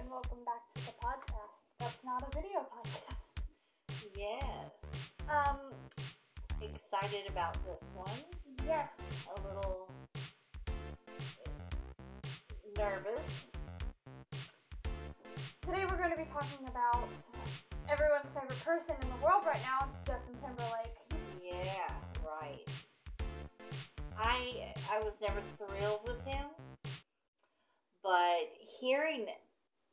and welcome back to the podcast. That's not a video podcast. Yes. Um, Excited about this one. yes. A little nervous. Today we're going to be talking about everyone's favorite person in the world right now, Justin Timberlake. Yeah, right. I I was never thrilled with him, but hearing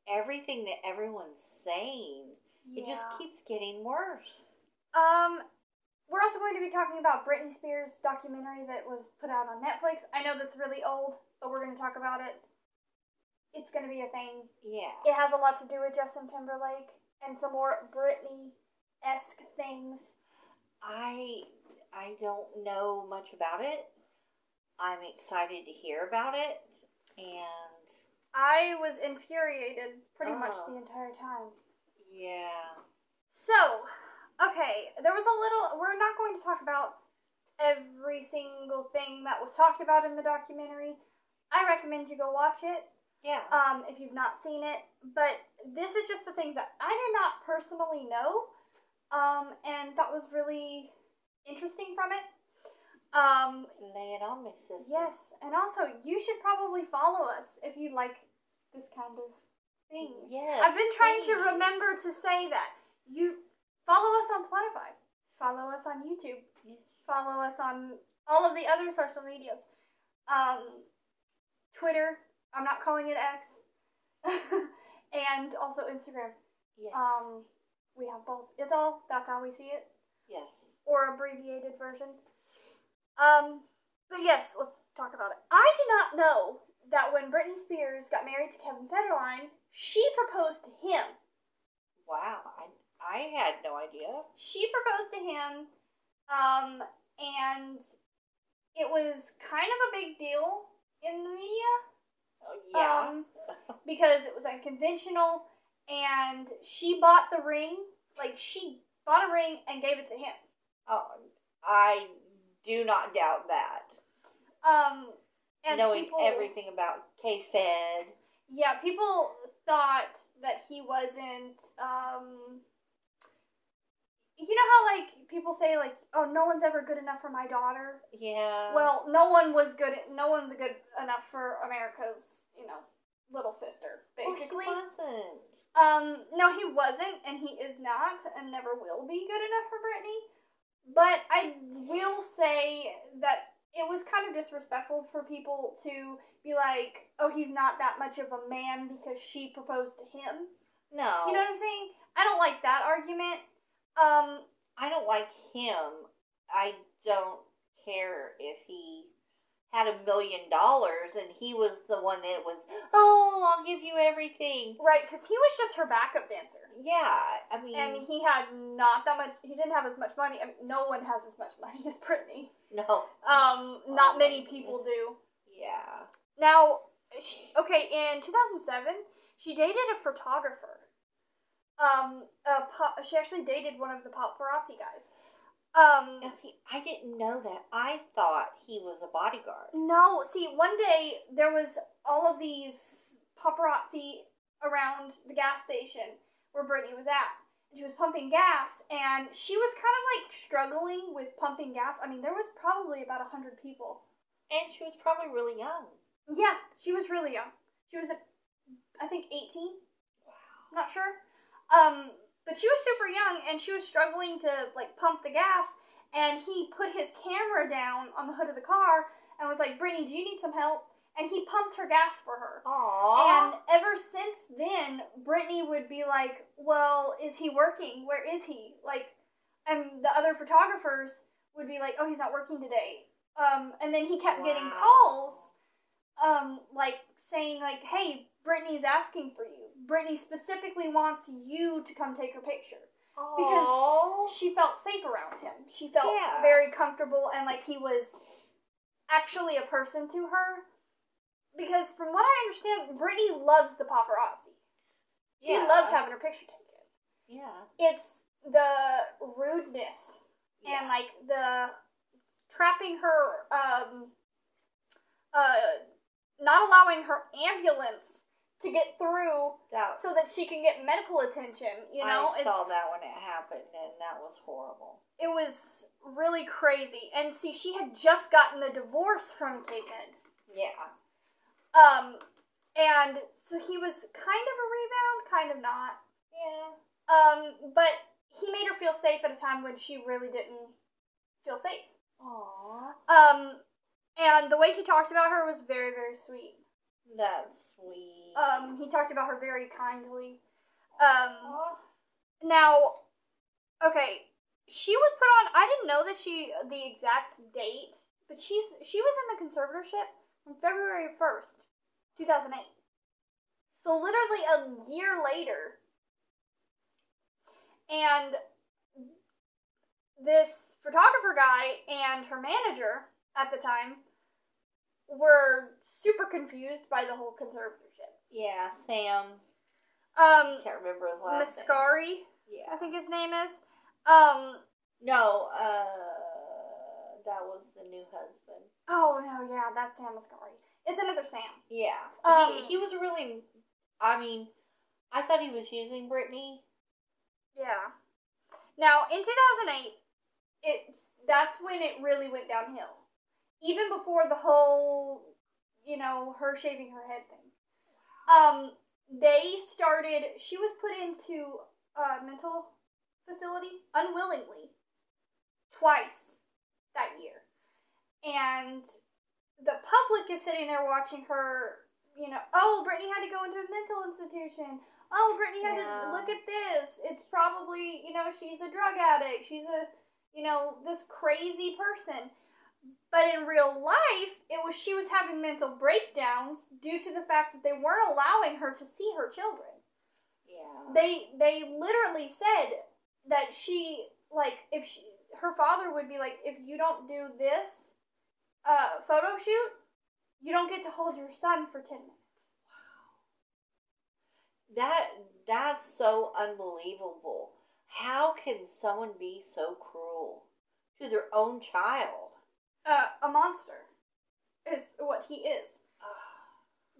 everything that everyone's saying, it just keeps getting worse. Um, we're also going to be talking about Britney Spears' documentary that was put out on Netflix. I know that's really old, but we're going to talk about it. It's going to be a thing. Yeah. It has a lot to do with Justin Timberlake and some more Britney esque things. I I don't know much about it. I'm excited to hear about it, and I was infuriated pretty much Oh. the entire time. yeah, So, okay, there was a little. We're not going to talk about every single thing that was talked about in the documentary. I recommend you go watch it yeah, um, if you've not seen it. But this is just the things that I did not personally know um, and thought was really interesting from it. Um, lay it on me, sister. yes, and also you should probably follow us if you like this kind of thing. yes. I've been trying to remember to say that. You follow us on Spotify, follow us on YouTube, Yes. follow us on all of the other social medias. Um, Twitter, I'm not calling it X, and also Instagram. Yes. Um, we have both. It's all, that's how we see it, yes. or abbreviated version. Um, but yes, let's talk about it. I do not know that when Britney Spears got married to Kevin Federline, she proposed to him. Wow. I I had no idea. she proposed to him, um, and it was kind of a big deal in the media Oh, yeah. um, because it was unconventional, and she bought the ring. Like she bought a ring and gave it to him. oh, I do not doubt that. Um, and Knowing people, everything about K-Fed. yeah, people thought that he wasn't. Um, you know how like people say like, oh, no one's ever good enough for my daughter. Yeah. Well, no one was good. No one's good enough for America's, you know, little sister, Well, he basically. wasn't. Um, no, he wasn't, and he is not, and never will be good enough for Britney. But I will say that it was kind of disrespectful for people to be like, "Oh, he's not that much of a man because she proposed to him." No. You know what I'm saying? I don't like that argument. Um, I don't like him. I don't care if he had a million dollars and he was the one that was, oh, I'll give you everything. right, because he was just her backup dancer. Yeah, I mean, and he had not that much. He didn't have as much money. I mean, no one has as much money as Britney. no. Um, not Oh, many people do. Yeah. Now, she, okay, in 2007, she dated a photographer. Um, a pop, she actually dated one of the paparazzi guys. Um, Now, see, I didn't know that. I thought he was a bodyguard. no, see, one day there was all of these paparazzi around the gas station where Britney was at. She was pumping gas, and she was kind of like struggling with pumping gas. I mean, there was probably about a hundred people. And she was probably really young. Yeah, she was really young. She was, I think, 18. Wow. Not sure. Um, but she was super young and she was struggling to like pump the gas. And he put his camera down on the hood of the car and was like, "Britney, do you need some help?" And he pumped her gas for her. Aww. And ever since then, Britney would be like, "Well, is he working? Where is he?" Like, and the other photographers would be like, "Oh, he's not working today." Um, and then he kept getting calls, um, like saying like, "Hey, Britney's asking for you. Britney specifically wants you to come take her picture." Aw. She felt safe around him. She felt Yeah. very comfortable and like he was actually a person to her. Because from what I understand, Britney loves the paparazzi. She Yeah. loves having her picture taken. Yeah. It's the rudeness and like the trapping her um uh not allowing her ambulance to get through That so that she can get medical attention. You know, I saw that when it happened, and that was horrible. it was really crazy. And see, she had just gotten the divorce from Kingman. Yeah. Um, and so he was kind of a rebound, kind of not. Yeah. Um, but he made her feel safe at a time when she really didn't feel safe. Aww. Um, and the way he talked about her was very, very sweet. That's sweet. Um, he talked about her very kindly. Um, Aw. now, okay, she was put on. I didn't know that she the exact date, but she's she was in the conservatorship from February first, two thousand eight. So literally a year later, and this photographer guy and her manager at the time were super confused by the whole conservatorship. Yeah, Sam. Um, Can't remember his last name. Mascari, Yeah. I think his name is. Um, No, uh, that was the new husband. oh no, yeah, that's Sam Asghari. It's another Sam. Yeah. Um, he, he was really, I mean, I thought he was using Britney. Yeah. Now in 2008, it that's when it really went downhill. Even before the whole, you know, her shaving her head thing. Um, they started. She was put into a mental facility unwillingly twice that year, and the public is sitting there watching her. You know, oh, Britney had to go into a mental institution. Oh, Britney had Yeah. to look at this. It's probably, you know, she's a drug addict. She's a, you know, this crazy person. But in real life, it was she was having mental breakdowns due to the fact that they weren't allowing her to see her children. Yeah. They they literally said that she like if she her father would be like if you don't do this uh photo shoot, you don't get to hold your son for 10 minutes. Wow. That that's so unbelievable. How can someone be so cruel to their own child? Uh a monster is what he is.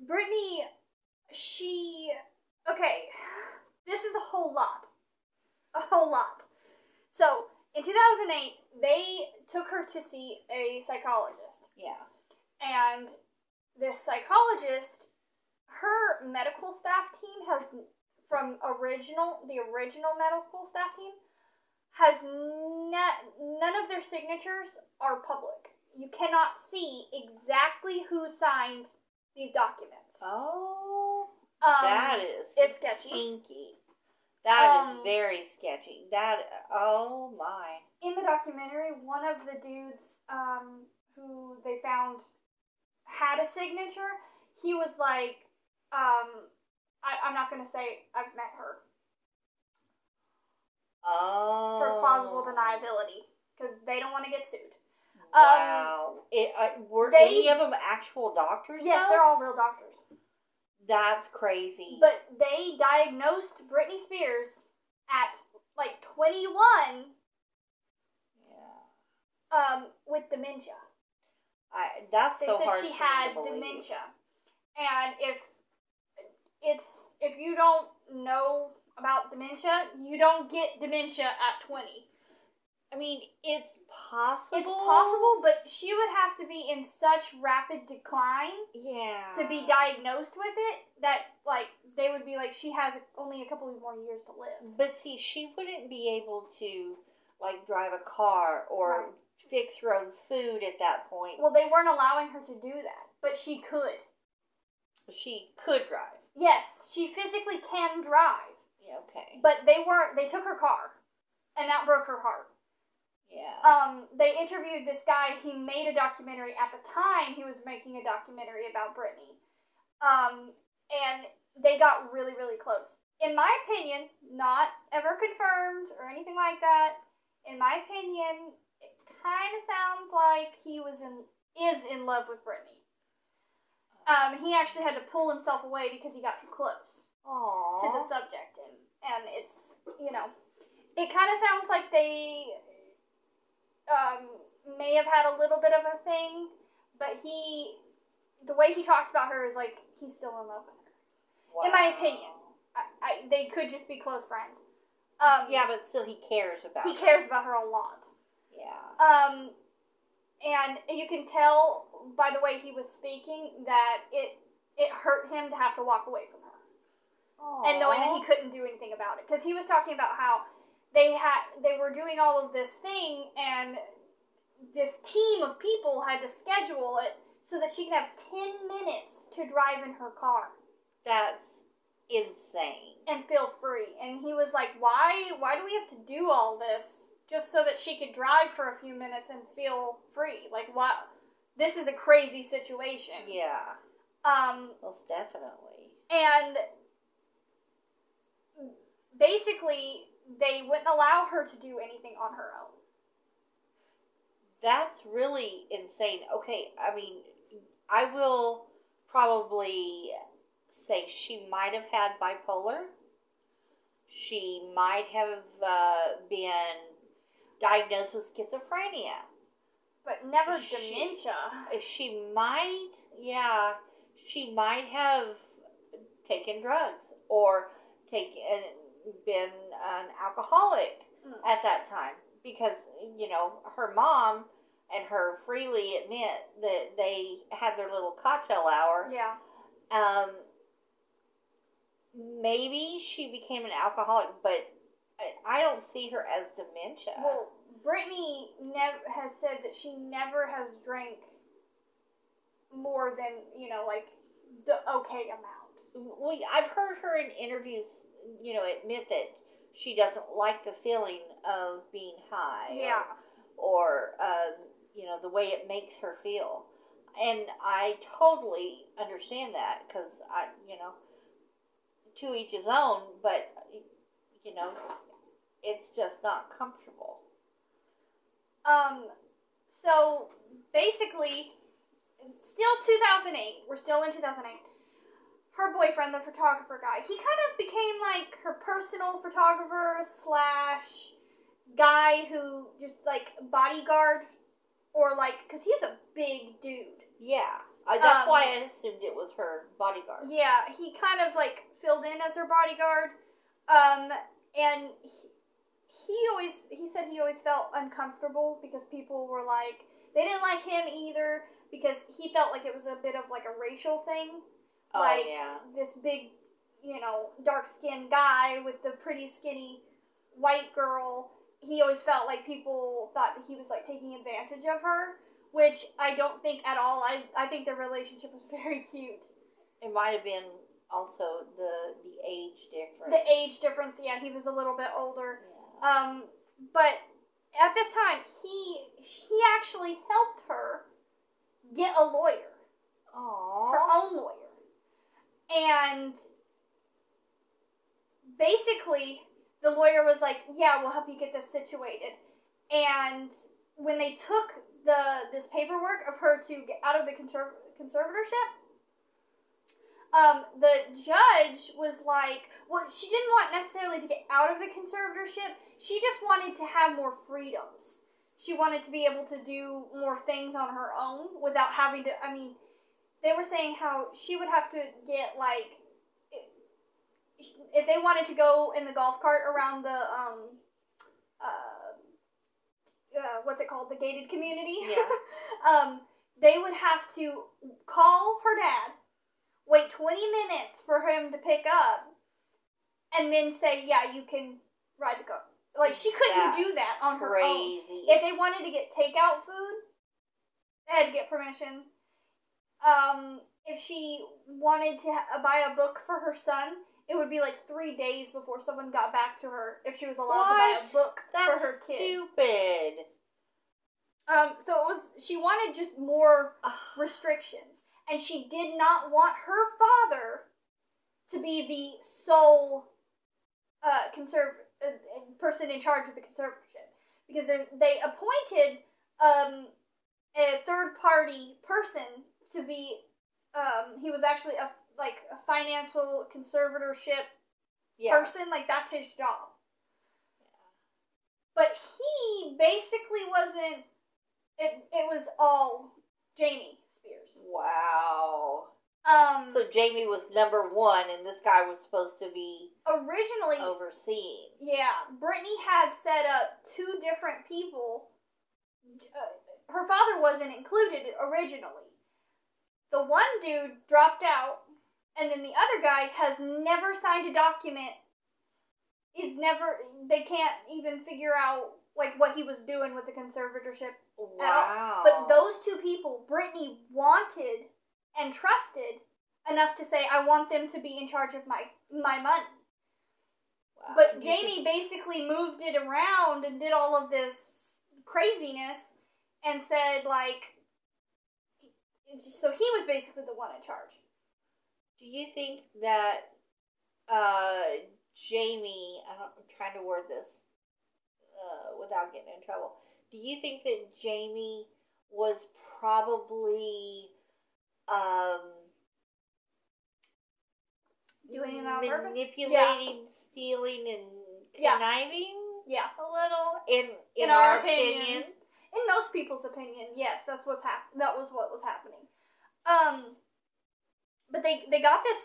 Britney, she. Okay, this is a whole lot. A whole lot. So, in 2008, they took her to see a psychologist. Yeah. And this psychologist, her medical staff team has, from original, the original medical staff team, has ne- none of their signatures are public. You cannot see exactly who signed these documents. Oh, Um, that is it's sketchy. That is Um, very sketchy. That oh my. In the documentary, one of the dudes um, who they found had a signature. He was like, um, I, I'm not gonna say I've met her Oh. for plausible deniability because they don't want to get sued. Wow. it, uh, were Um, they- any of them actual doctors? Yes, though? they're all real doctors. That's crazy. But they diagnosed Britney Spears at like 21 yeah. um, with dementia. I, that's They so said hard she for me had dementia, and if it's if you don't know about dementia, you don't get dementia at 20. I mean, it's possible. It's possible, but she would have to be in such rapid decline Yeah. to be diagnosed with it that like they would be like she has only a couple of more years to live. But see, she wouldn't be able to like drive a car or Right. fix her own food at that point. Well, they weren't allowing her to do that, but she could. she could drive. Yes, she physically can drive, Yeah. Okay. but they weren't. They took her car, and that broke her heart. Yeah. um, they interviewed this guy. He made a documentary at the time. He was making a documentary about Britney, um, and they got really, really close. In my opinion, not ever confirmed or anything like that. In my opinion, it kind of sounds like he was in is in love with Britney. Um, he actually had to pull himself away because he got too close Aww. to the subject and and it's you know it kind of sounds like they um, may have had a little bit of a thing but he the way he talks about her is like he's still in love with her In my opinion. I, I, they could just be close friends. Um, yeah, but still, he cares about. he her. cares about her a lot. Yeah. Um, and you can tell by the way he was speaking that it it hurt him to have to walk away from her, and knowing that he couldn't do anything about it because he was talking about how they had they were doing all of this thing and this team of people had to schedule it so that she could have ten minutes to drive in her car That's insane. and feel free. And he was like, "Why? Why do we have to do all this just so that she could drive for a few minutes and feel free? Like, what? This is a crazy situation." Yeah, Um, most definitely. and basically, they wouldn't allow her to do anything on her own. That's really insane. Okay, I mean, I will probably say she might have had bipolar. She might have uh, been diagnosed with schizophrenia. But never She- dementia. She might, yeah, she might have taken drugs or taken been an alcoholic Mm. at that time because you know her mom and her freely admit that they had their little cocktail hour. Yeah. Um, maybe she became an alcoholic, but I- don't see her as dementia. Well, Britney never has said that she never has drank more than you know, like the okay amount. Well, I've heard her in interviews, you know, admit that she doesn't like the feeling of being high. Yeah. Or, or um, you know, the way it makes her feel. And I totally understand that because I, you know, to each his own, but, you know, it's just not comfortable. Um, so basically, still 2008. We're still in 2008. Her boyfriend, the photographer guy, he kind of became like her personal photographer slash guy who just like bodyguard or like because he's a big dude. Yeah. I, that's Um, why I assumed it was her bodyguard. Yeah, he kind of like filled in as her bodyguard. Um, and he, he always he said he always felt uncomfortable because people were like they didn't like him either because he felt like it was a bit of like a racial thing. Oh, like yeah. this big, you know, dark skinned guy with the pretty skinny white girl. He always felt like people thought that he was like taking advantage of her, which I don't think at all. I I think their relationship was very cute. It might have been also the the age difference. The age difference, yeah, he was a little bit older. Yeah. Um, but at this time, he he actually helped her get a lawyer, Aww. her own lawyer, and basically the lawyer was like, "Yeah, we'll help you get this situated." And when they took the this paperwork of her to get out of the conserv- conservatorship, um, the judge was like, well, she didn't want necessarily to get out of the conservatorship. She just wanted to have more freedoms. She wanted to be able to do more things on her own without having to. I mean, they were saying how she would have to get like, if they wanted to go in the golf cart around the um, uh, uh what's it called, the gated community. Yeah. um, they would have to call her dad wait 20 minutes for him to pick up, and then say, yeah, you can ride the car. Like, she couldn't That's do that on her own. Crazy. If they wanted to get takeout food, they had to get permission. Um, if she wanted to ha- buy a book for her son, it would be like three days before someone got back to her if she was allowed to buy a book That's for her kid. stupid. Um, so it was she wanted just more restrictions, and she did not want her father to be the sole uh, conserv- uh, uh, person in charge of the conservatorship because they appointed um, a third party person to be. Um, he was actually a like a financial conservatorship yeah. person. Like that's his job. But he basically wasn't. It it was all Jamie Spears. Wow. Um, So Jamie was number one, and this guy was supposed to be originally, overseeing. yeah, Britney had set up two different people. Uh, her father wasn't included originally. The one dude dropped out, and then the other guy has never signed a document. Is never. They can't even figure out like what he was doing with the conservatorship Wow. But those two people, Britney wanted and trusted enough to say, "I want them to be in charge of my my money." Wow. But Jamie basically moved it around and did all of this craziness and said, like, so he was basically the one in charge. Do you think that uh, Jamie? I don't, I'm trying to word this uh, without getting in trouble. Do you think that Jamie was probably um, Doing it on manipulating, stealing, and conniving Yeah. a little? In in, In our, our opinion. opinion, In most people's opinion, yes, that's what's hap- That was what was happening. Um, but they they got this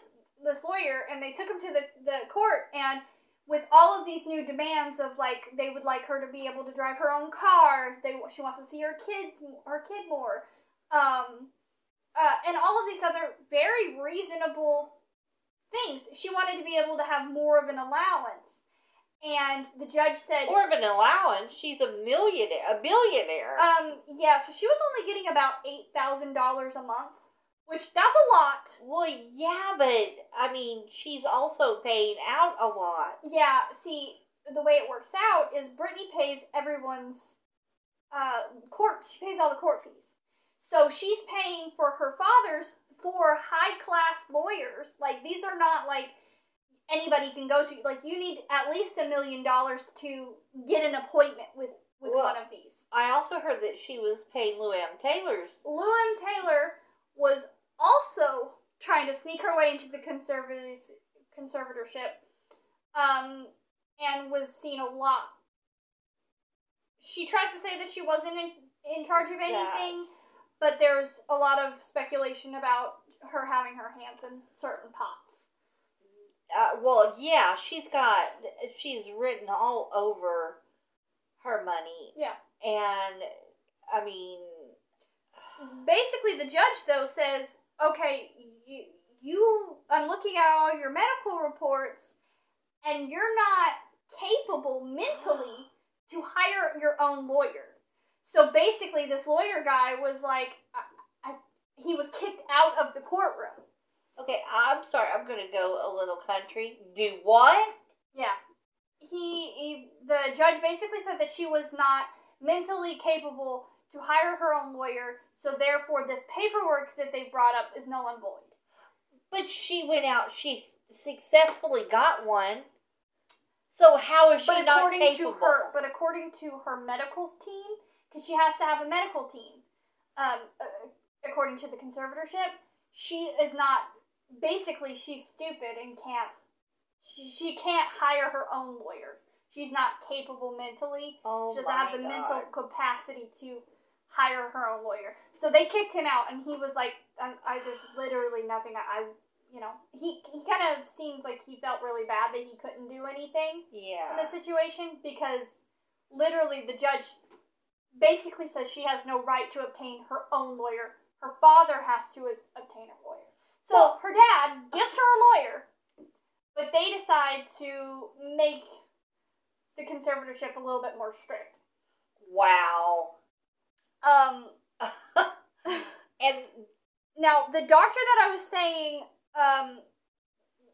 this lawyer and they took him to the the court and with all of these new demands of like they would like her to be able to drive her own car. They she wants to see her kids her kid more. Um, uh, and all of these other very reasonable things. She wanted to be able to have more of an allowance. And the judge said, more of an allowance. She's a millionaire, a billionaire. um, yeah, so she was only getting about eight thousand dollars a month, which that's a lot. Well, yeah, but I mean, she's also paying out a lot. Yeah, see, the way it works out is Britney pays everyone's uh, court. She pays all the court fees, so she's paying for her father's four high class lawyers. Like these are not like anybody can go to. Like you need at least a million dollars to get an appointment with with Well, one of these. I also heard that she was paying Luann Taylor's. Llewyn Taylor was also trying to sneak her way into the conservatorship, um, and was seen a lot. She tries to say that she wasn't in, in charge of anything, That's- but there's a lot of speculation about her having her hands in certain pots. Uh, well, yeah, she's got. She's written all over her money, Yeah. and I mean, Basically, the judge though says, "Okay, you, you I'm looking at all your medical reports, and you're not capable mentally to hire your own lawyer." So basically, this lawyer guy was like, I, I, he was kicked out of the courtroom. I'm sorry, I'm gonna go a little country. Do what? Yeah. He, he the judge basically said that she was not mentally capable to hire her own lawyer, so therefore this paperwork that they brought up is null and void. But she went out. She successfully got one. So how is she But not according capable? to her, but according to her medical team, because she has to have a medical team, um, uh, according to the conservatorship, she is not. Basically, she's stupid and can't. She she can't hire her own lawyer. She's not capable mentally. oh she doesn't have the God. mental capacity to hire her own lawyer. So they kicked him out, and he was like, I, I "There's literally nothing. I, I you know, he he kind of seemed like he felt really bad that he couldn't do anything Yeah. in the situation because literally the judge basically says she has no right to obtain her own lawyer. Her father has to obtain a lawyer. So her dad gets her a lawyer, but they decide to make the conservatorship a little bit more strict. Wow. Um, and now the doctor that I was saying um,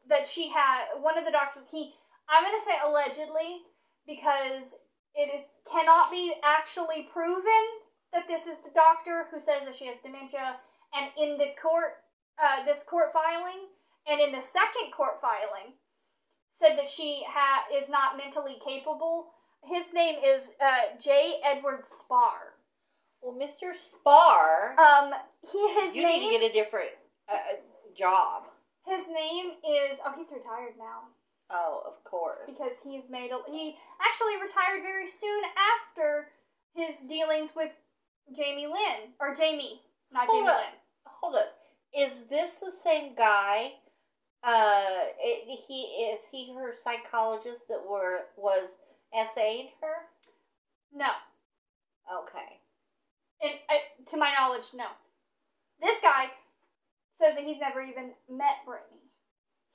that she had, one of the doctors, he, I'm gonna say allegedly because it is cannot be actually proven that this is the doctor who says that she has dementia. And in the court, uh, this court filing, and in the second court filing, said that she ha- is not mentally capable. His name is uh, J. Edward Spar. well, Mr. Spar, Um, he his you name need to get a different uh, job. his name is oh he's retired now Oh, of course. because he's made a, he actually retired very soon after his dealings with Jamie Lynn or Jamie, not Hold Jamie up. Lynn. hold up. Is this the same guy? Uh, it, he is he her psychologist that were was essaying her? No. Okay. And uh, to my knowledge, no. This guy says that he's never even met Britney.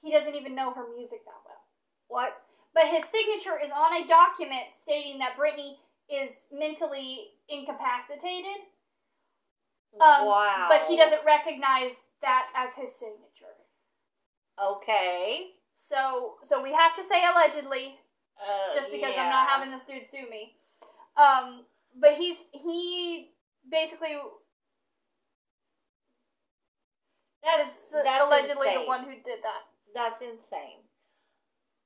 He doesn't even know her music that well. What? But his signature is on a document stating that Britney is mentally incapacitated. Um, wow. But he doesn't recognize that as his signature. Okay. So, so we have to say allegedly, Uh, just because yeah. I'm not having this dude sue me. Um, but he's he basically That is that's allegedly insane. the one who did that. That's insane.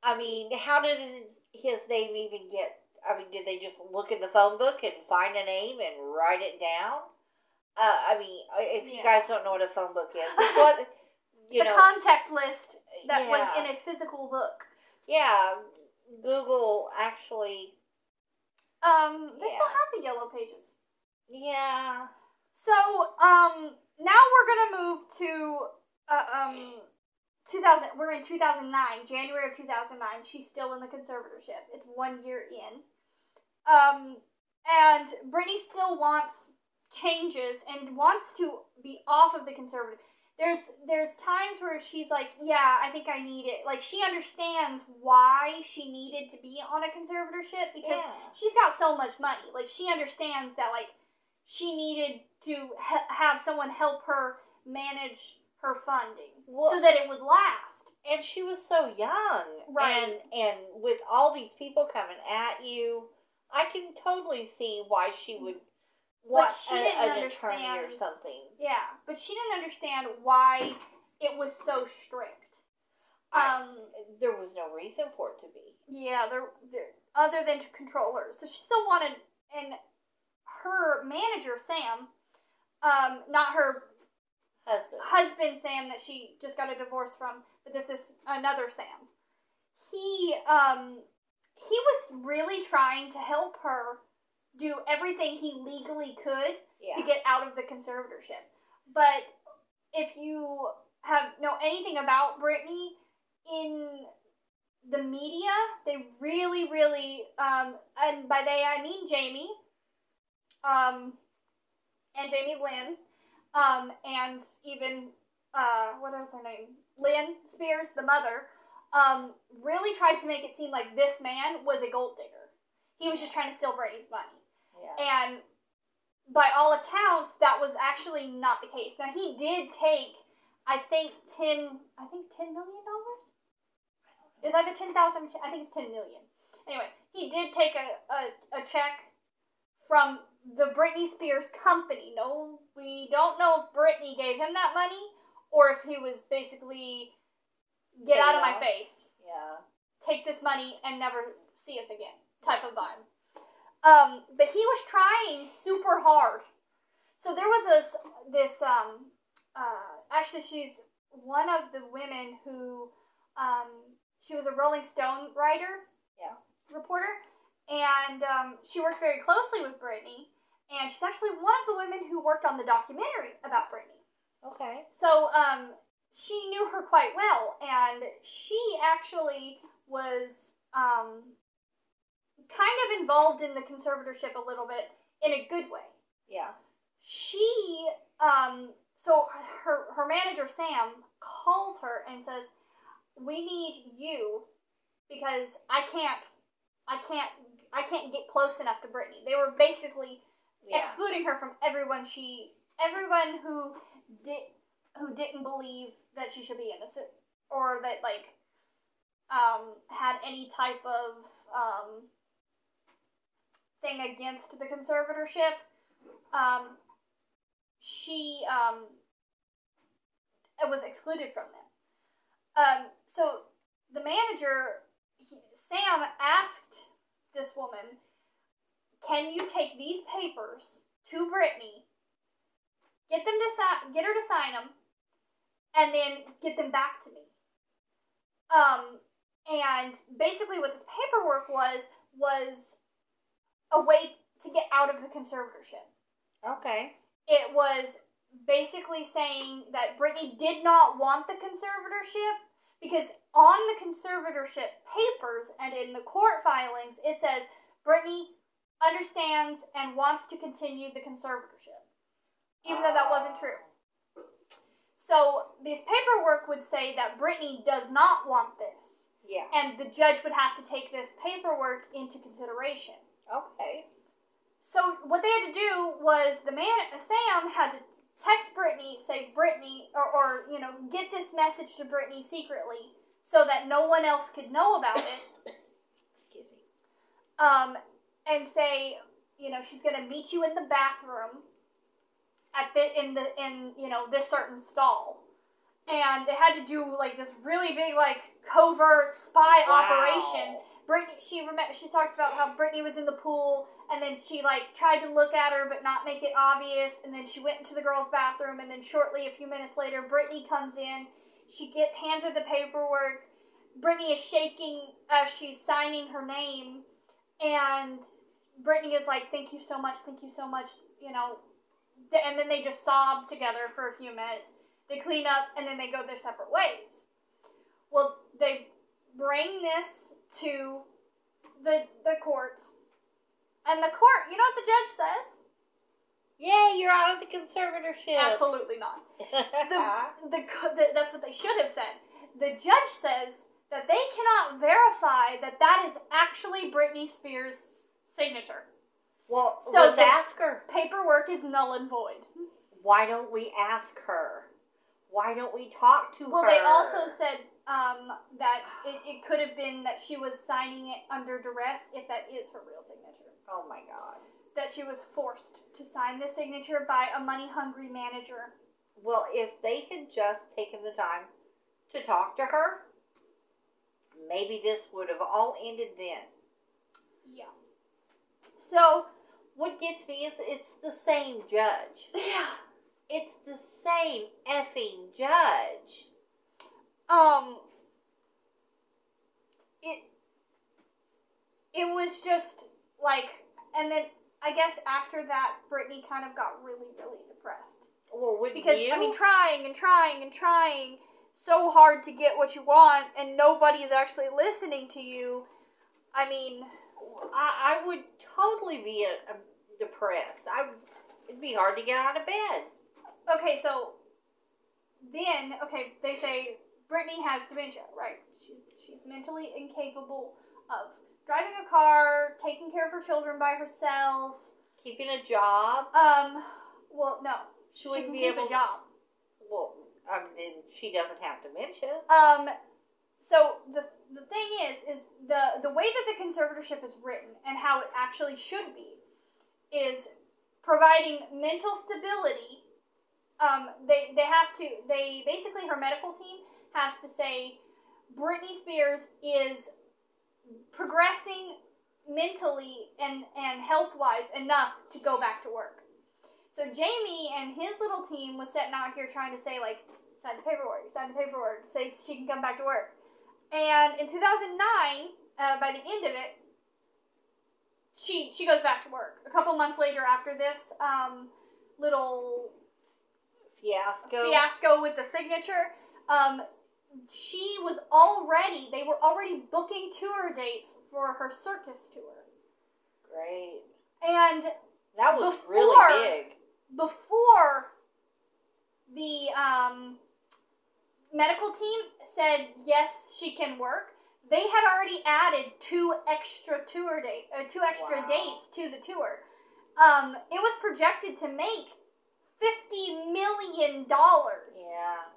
I mean, how did his, his name even get? I mean, did they just look in the phone book and find a name and write it down? Uh, I mean, if you Yeah. guys don't know what a phone book is, it's what you the know. contact list that was in a physical book. yeah, Google actually. Um, they Yeah. still have the yellow pages. Yeah. So, um, now we're gonna move to, uh, um, 2000. We're in 2009, January of 2009. She's still in the conservatorship. It's one year in. Um, and Brittany still wants changes and wants to be off of the conservative. There's there's times where she's like, yeah, I think I need it. Like she understands why she needed to be on a conservatorship because Yeah. she's got so much money. Like she understands that like she needed to ha- have someone help her manage her funding Well- so that it would last. and she was so young Right. and and with all these people coming at you i can totally see why she would want she a- didn't an attorney or understand- something Yeah, but she didn't understand why it was so strict. I- Um, there was no reason for it to be yeah, there, there, other than to control her. So she still wanted, and her manager Sam, um, not her husband husband Sam that she just got a divorce from, but this is another Sam. He um he was really trying to help her do everything he legally could yeah to get out of the conservatorship. But if you have know anything about Britney in the media, they really, really, um, and by they I mean Jamie, um, and Jamie Lynn, um, and even uh, what is her name, Lynne Spears, the mother, um, really tried to make it seem like this man was a gold digger. He was just trying to steal Britney's money. Yeah And by all accounts, that was actually not the case. Now he did take, I think ten, I think ten million dollars. Is either ten thousand? I think it's ten million. Anyway, he did take a, a, a check from the Britney Spears company. No, we don't know if Britney gave him that money or if he was basically get out of my face yeah take this money and never see us again type of vibe. Um, but he was trying super hard. So there was this this um uh actually she's one of the women who um she was a Rolling Stone writer, Yeah. reporter, and um, she worked very closely with Britney. And she's actually one of the women who worked on the documentary about Britney. okay So um, she knew her quite well, and she actually was um, kind of involved in the conservatorship a little bit in a good way. yeah She um, so her her manager Sam calls her and says, "We need you because I can't I can't I can't get close enough to Britney." They were basically yeah excluding her from everyone she everyone who did who didn't believe that she should be innocent or that like um had any type of um thing against the conservatorship um she um was excluded from them um so the manager he, sam asked this woman can you take these papers to Britney, get them to sign, get her to sign them, and then get them back to me? Um, and basically, what this paperwork was was a way to get out of the conservatorship. okay It was basically saying that Britney did not want the conservatorship because on the conservatorship papers and in the court filings it says Britney understands and wants to continue the conservatorship, even though that wasn't true. So this paperwork would say that Britney does not want this, Yeah. and the judge would have to take this paperwork into consideration. Okay. So what they had to do was the man Sam had to text Britney, say Britney, or, or you know, get this message to Britney secretly so that no one else could know about it. Excuse me. Um, and say, you know, she's gonna meet you in the bathroom at the in the in you know this certain stall. And they had to do like this really big like covert spy operation Wow. Britney, she she talks about how Britney was in the pool, and then she like tried to look at her but not make it obvious, and then she went into the girls' bathroom, and then shortly a few minutes later, Britney comes in. She get hands her the paperwork. Britney is shaking as she's signing her name, and Britney is like, "Thank you so much, thank you so much," you know. And then they just sob together for a few minutes. They clean up, and then they go their separate ways. Well, they bring this to the the courts, and the court, you know what the judge says? Yay, you're out of the conservatorship. Absolutely not. The, the, the that's what they should have said. The judge says that they cannot verify that that is actually Britney Spears' signature. well, So let's ask her. Paperwork is null and void. Why don't we ask her? Why don't we talk to Well, her? Well, they also said um, that it, it could have been that she was signing it under duress, if that is her real signature. Oh my god. That she was forced to sign the signature by a money hungry manager. Well, if they had just taken the time to talk to her, maybe this would have all ended then. Yeah. So, What gets me is it's the same judge. yeah. It's the same effing judge. Um, it it was just like, and then I guess after that, Britney kind of got really, really depressed Well, would because you? I mean, trying and trying and trying so hard to get what you want, and nobody is actually listening to you. I mean, I, I would totally be a, a depressed. I, it'd be hard to get out of bed. okay, so then okay, they say Britney has dementia, right? She's she's mentally incapable of driving a car, taking care of her children by herself. Keeping a job, Um, well, no, she she, wouldn't be keep able. a job. Well, um, mean, she doesn't have dementia. Um, so the the thing is, is the the way that the conservatorship is written and how it actually should be is providing mental stability. Um, they they have to they basically her medical team has to say Britney Spears is progressing mentally and and health wise enough to go back to work. So Jamie and his little team was sitting out here trying to say like sign the paperwork, sign the paperwork, say she can come back to work. And in 2009, uh, by the end of it, she she goes back to work. A couple months later, after this um, little Fiasco. fiasco with the signature, um, she was already they were already booking tour dates for her circus tour. Great. And That was Before- really big. before the um, medical team said yes, she can work, they had already added two extra tour date, uh, two extra Wow. dates to the tour. Um, it was projected to make fifty million dollars. Yeah.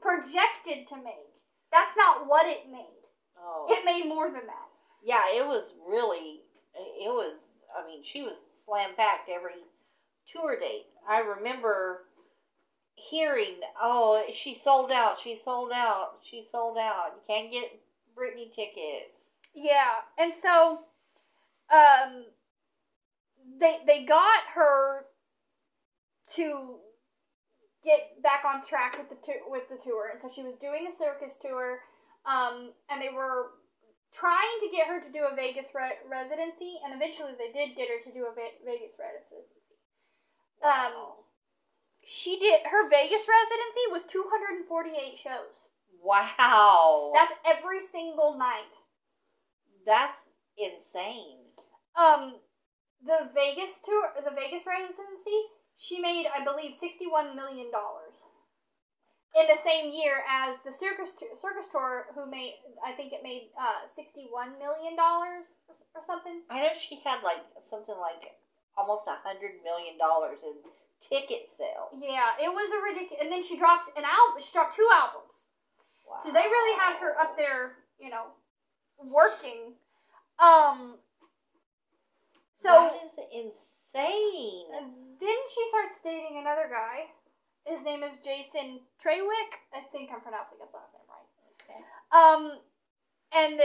Projected to make. That's not what it made. Oh. It made more than that. Yeah, it was really. It was. I mean, she was slam packed every tour date. I remember hearing, "Oh, she sold out. She sold out. She sold out. You can't get Britney tickets." Yeah, and so um they they got her to get back on track with the tour with the tour, and so she was doing a circus tour, um, and they were trying to get her to do a Vegas re- residency, and eventually they did get her to do a Ve- Vegas residency. Um, She did her Vegas residency was 248 shows. Wow. That's every single night. That's insane. Um, the Vegas tour, the Vegas residency, she made, I believe, 61 million dollars in the same year as the circus tour, circus tour, who made, I think it made uh 61 million dollars or something. I know she had like something like almost a hundred million dollars in ticket sales. Yeah, it was a ridiculous. And then she dropped an album. She dropped two albums. Wow. So they really had her up there, you know, working. Um. So that is insane. And then she starts dating another guy. His name is Jason Trawick. I think I'm pronouncing his last name right. Okay. Um, and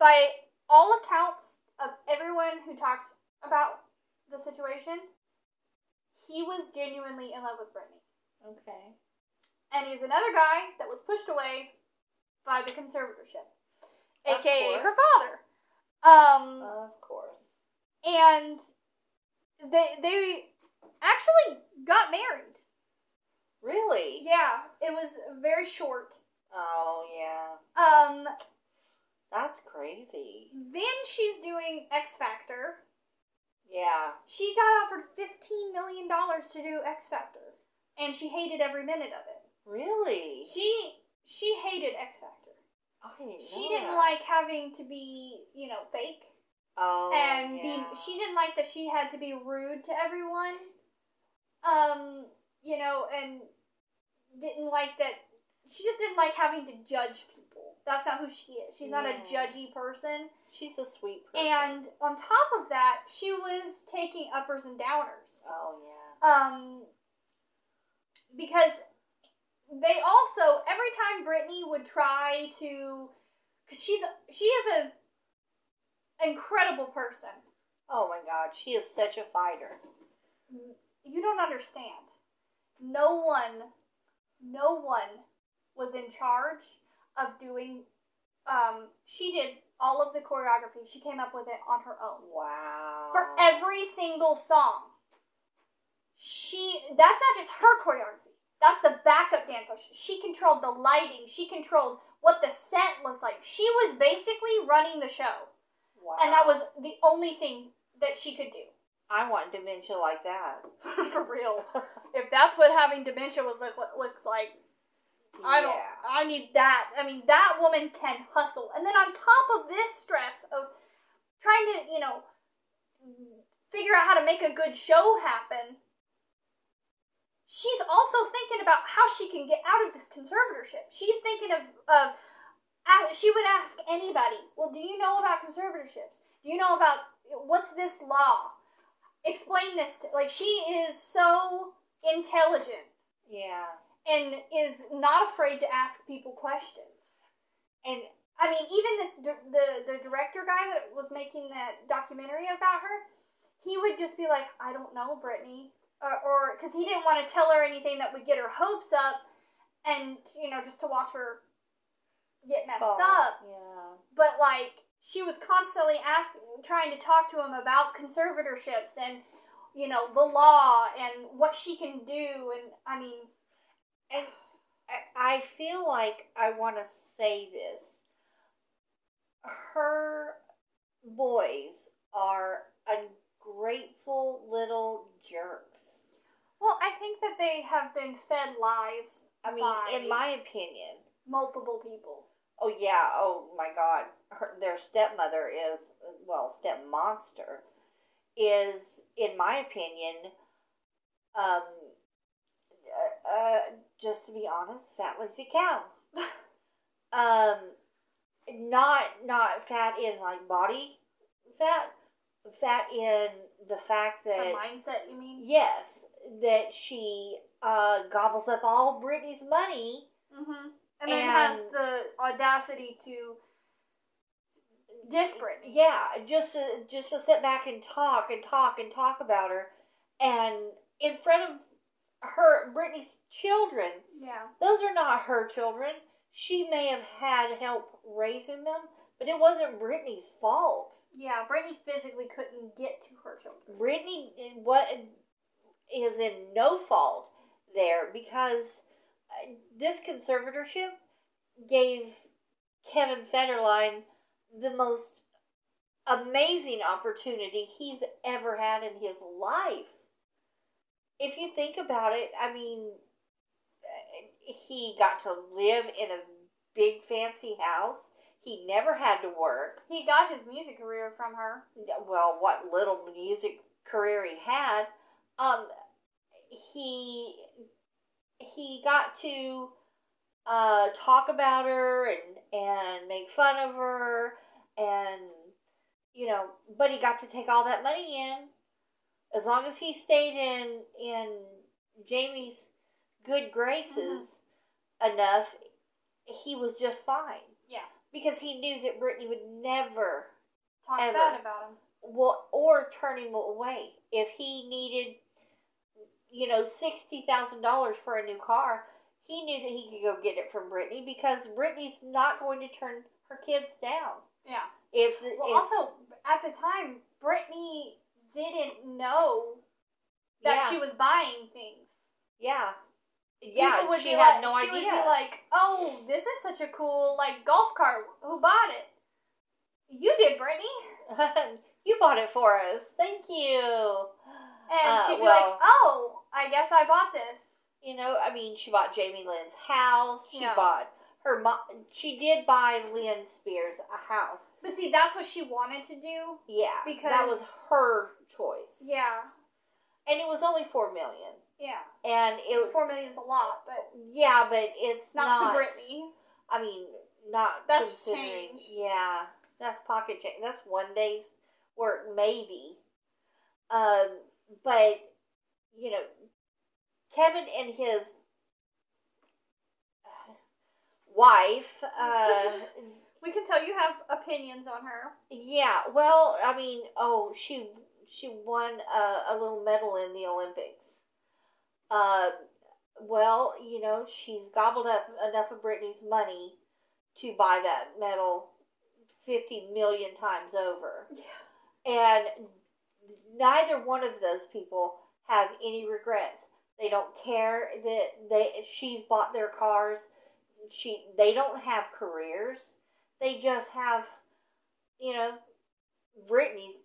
by all accounts of everyone who talked about the situation, he was genuinely in love with Brittany. Okay. And he's another guy that was pushed away by the conservatorship, Of aka her father. Um, Of course. and they they actually got married. Really? Yeah, it was very short. Oh yeah. Um, That's crazy. then she's doing X Factor. Yeah. She got offered fifteen million dollars to do X Factor, and she hated every minute of it. Really? She she hated X Factor. I didn't She didn't that. like having to be, you know, fake, Oh. and yeah. be. She didn't like that she had to be rude to everyone. Um, you know, and didn't like that. She just didn't like having to judge people. That's not who she is. She's not a judgy person. She's a sweet person. And on top of that, she was taking uppers and downers. oh yeah. Um, because they also every time Brittany would try to, because she's she is a incredible person. Oh my God, she is such a fighter. You don't understand. No one, no one was in charge of doing. Um, she did all of the choreography. She came up with it on her own. Wow. for every single song. She that's not just her choreography. That's the backup dancer. She controlled the lighting. She controlled what the set looked like. She was basically running the show. Wow. And that was the only thing that she could do. I want dementia like that. For real. If that's what having dementia was look, looks like, I don't Yeah. I need that. I mean, that woman can hustle. And then on top of this stress of trying to, you know, figure out how to make a good show happen, she's also thinking about how she can get out of this conservatorship. She's thinking of of she would ask anybody, "Well, do you know about conservatorships? Do you know about what's this law? Explain this." To, like she is so intelligent Yeah. and is not afraid to ask people questions. And I mean, even this the the director guy that was making that documentary about her, he would just be like, "I don't know, Brittany," or or because he didn't want to tell her anything that would get her hopes up, and you know, just to watch her get messed oh, up. Yeah. But like, she was constantly asking, trying to talk to him about conservatorships and you know the law and what she can do, and I mean, And I, I feel like I want to say this. Her boys are ungrateful little jerks. well, I think that they have been fed lies I mean, by in my opinion. multiple people. Oh yeah. Oh my God. Her, their stepmother is well, step monster is, in my opinion, um, uh, uh, just to be honest, fat lazy cow. um, not not fat in like body fat, fat in the fact that mindset, you mean? yes, that she uh gobbles up all Brittany's money. Mm-hmm. And then has the audacity to diss Brittany. Yeah, just to, just to sit back and talk and talk and talk about her, and in front of her Brittany's children. Yeah. Those are not her children. She may have had help raising them, but it wasn't Brittany's fault. Yeah, Brittany physically couldn't get to her children. Brittany, what is in no fault there because this conservatorship gave Kevin Federline the most amazing opportunity he's ever had in his life. If you think about it, I mean, he got to live in a big fancy house. He never had to work. He got his music career from her. Well, what little music career he had, um, he he got to uh, talk about her and and make fun of her and you know, but he got to take all that money in as long as he stayed in in Jamie's good graces enough. He was just fine Yeah. because he knew that Brittany would never Talk Ever. bad about him. well, or turn him away if he needed, you know, sixty thousand dollars for a new car. He knew that he could go get it from Brittany because Brittany's not going to turn her kids down. Yeah. If, Well, if also at the time, Brittany didn't know that Yeah. she was buying things. yeah, yeah, People would she be had like, no she idea. would be like, "Oh, this is such a cool like golf cart. Who bought it? You did, Brittany." you bought it for us. Thank you. And Uh, she'd be well- like, "Oh, I guess I bought this." You know, I mean, she bought Jamie Lynn's house. She Yeah. bought her mom. She did buy Lynne Spears a house. But see, that's what she wanted to do. Yeah, because that was her choice. Yeah, and it was only four million. yeah. And it Four million's a lot, but yeah, but it's not, not, to Brittany. I mean, not That's change. Yeah, that's pocket change. That's one day's work, maybe. Um, but you know, Kevin and his wife. Uh, We can tell you have opinions on her. yeah. Well, I mean, oh, she she won a, a little medal in the Olympics. Uh, well, you know, she's gobbled up enough of Brittany's money to buy that medal 50 million times over. Yeah. And neither one of those people have any regrets. They don't care that they she's bought their cars. She they don't have careers. They just have you know Brittany's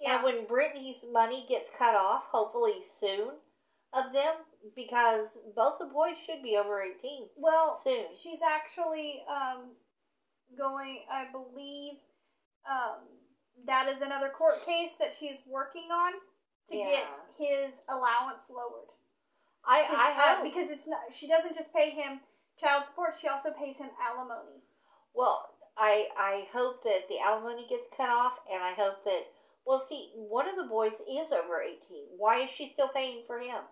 Yeah. and when Brittany's money gets cut off, hopefully soon, of them, because both the boys should be over 18 well, soon. she's actually um, going, I believe, um, that is another court case that she's working on to Yeah. get his allowance lowered. I, 'Cause, I uh, because it's not. She doesn't just pay him child support; she also pays him alimony. well, I, I hope that the alimony gets cut off, and I hope that, well, see, one of the boys is over 18. Why is she still paying for him?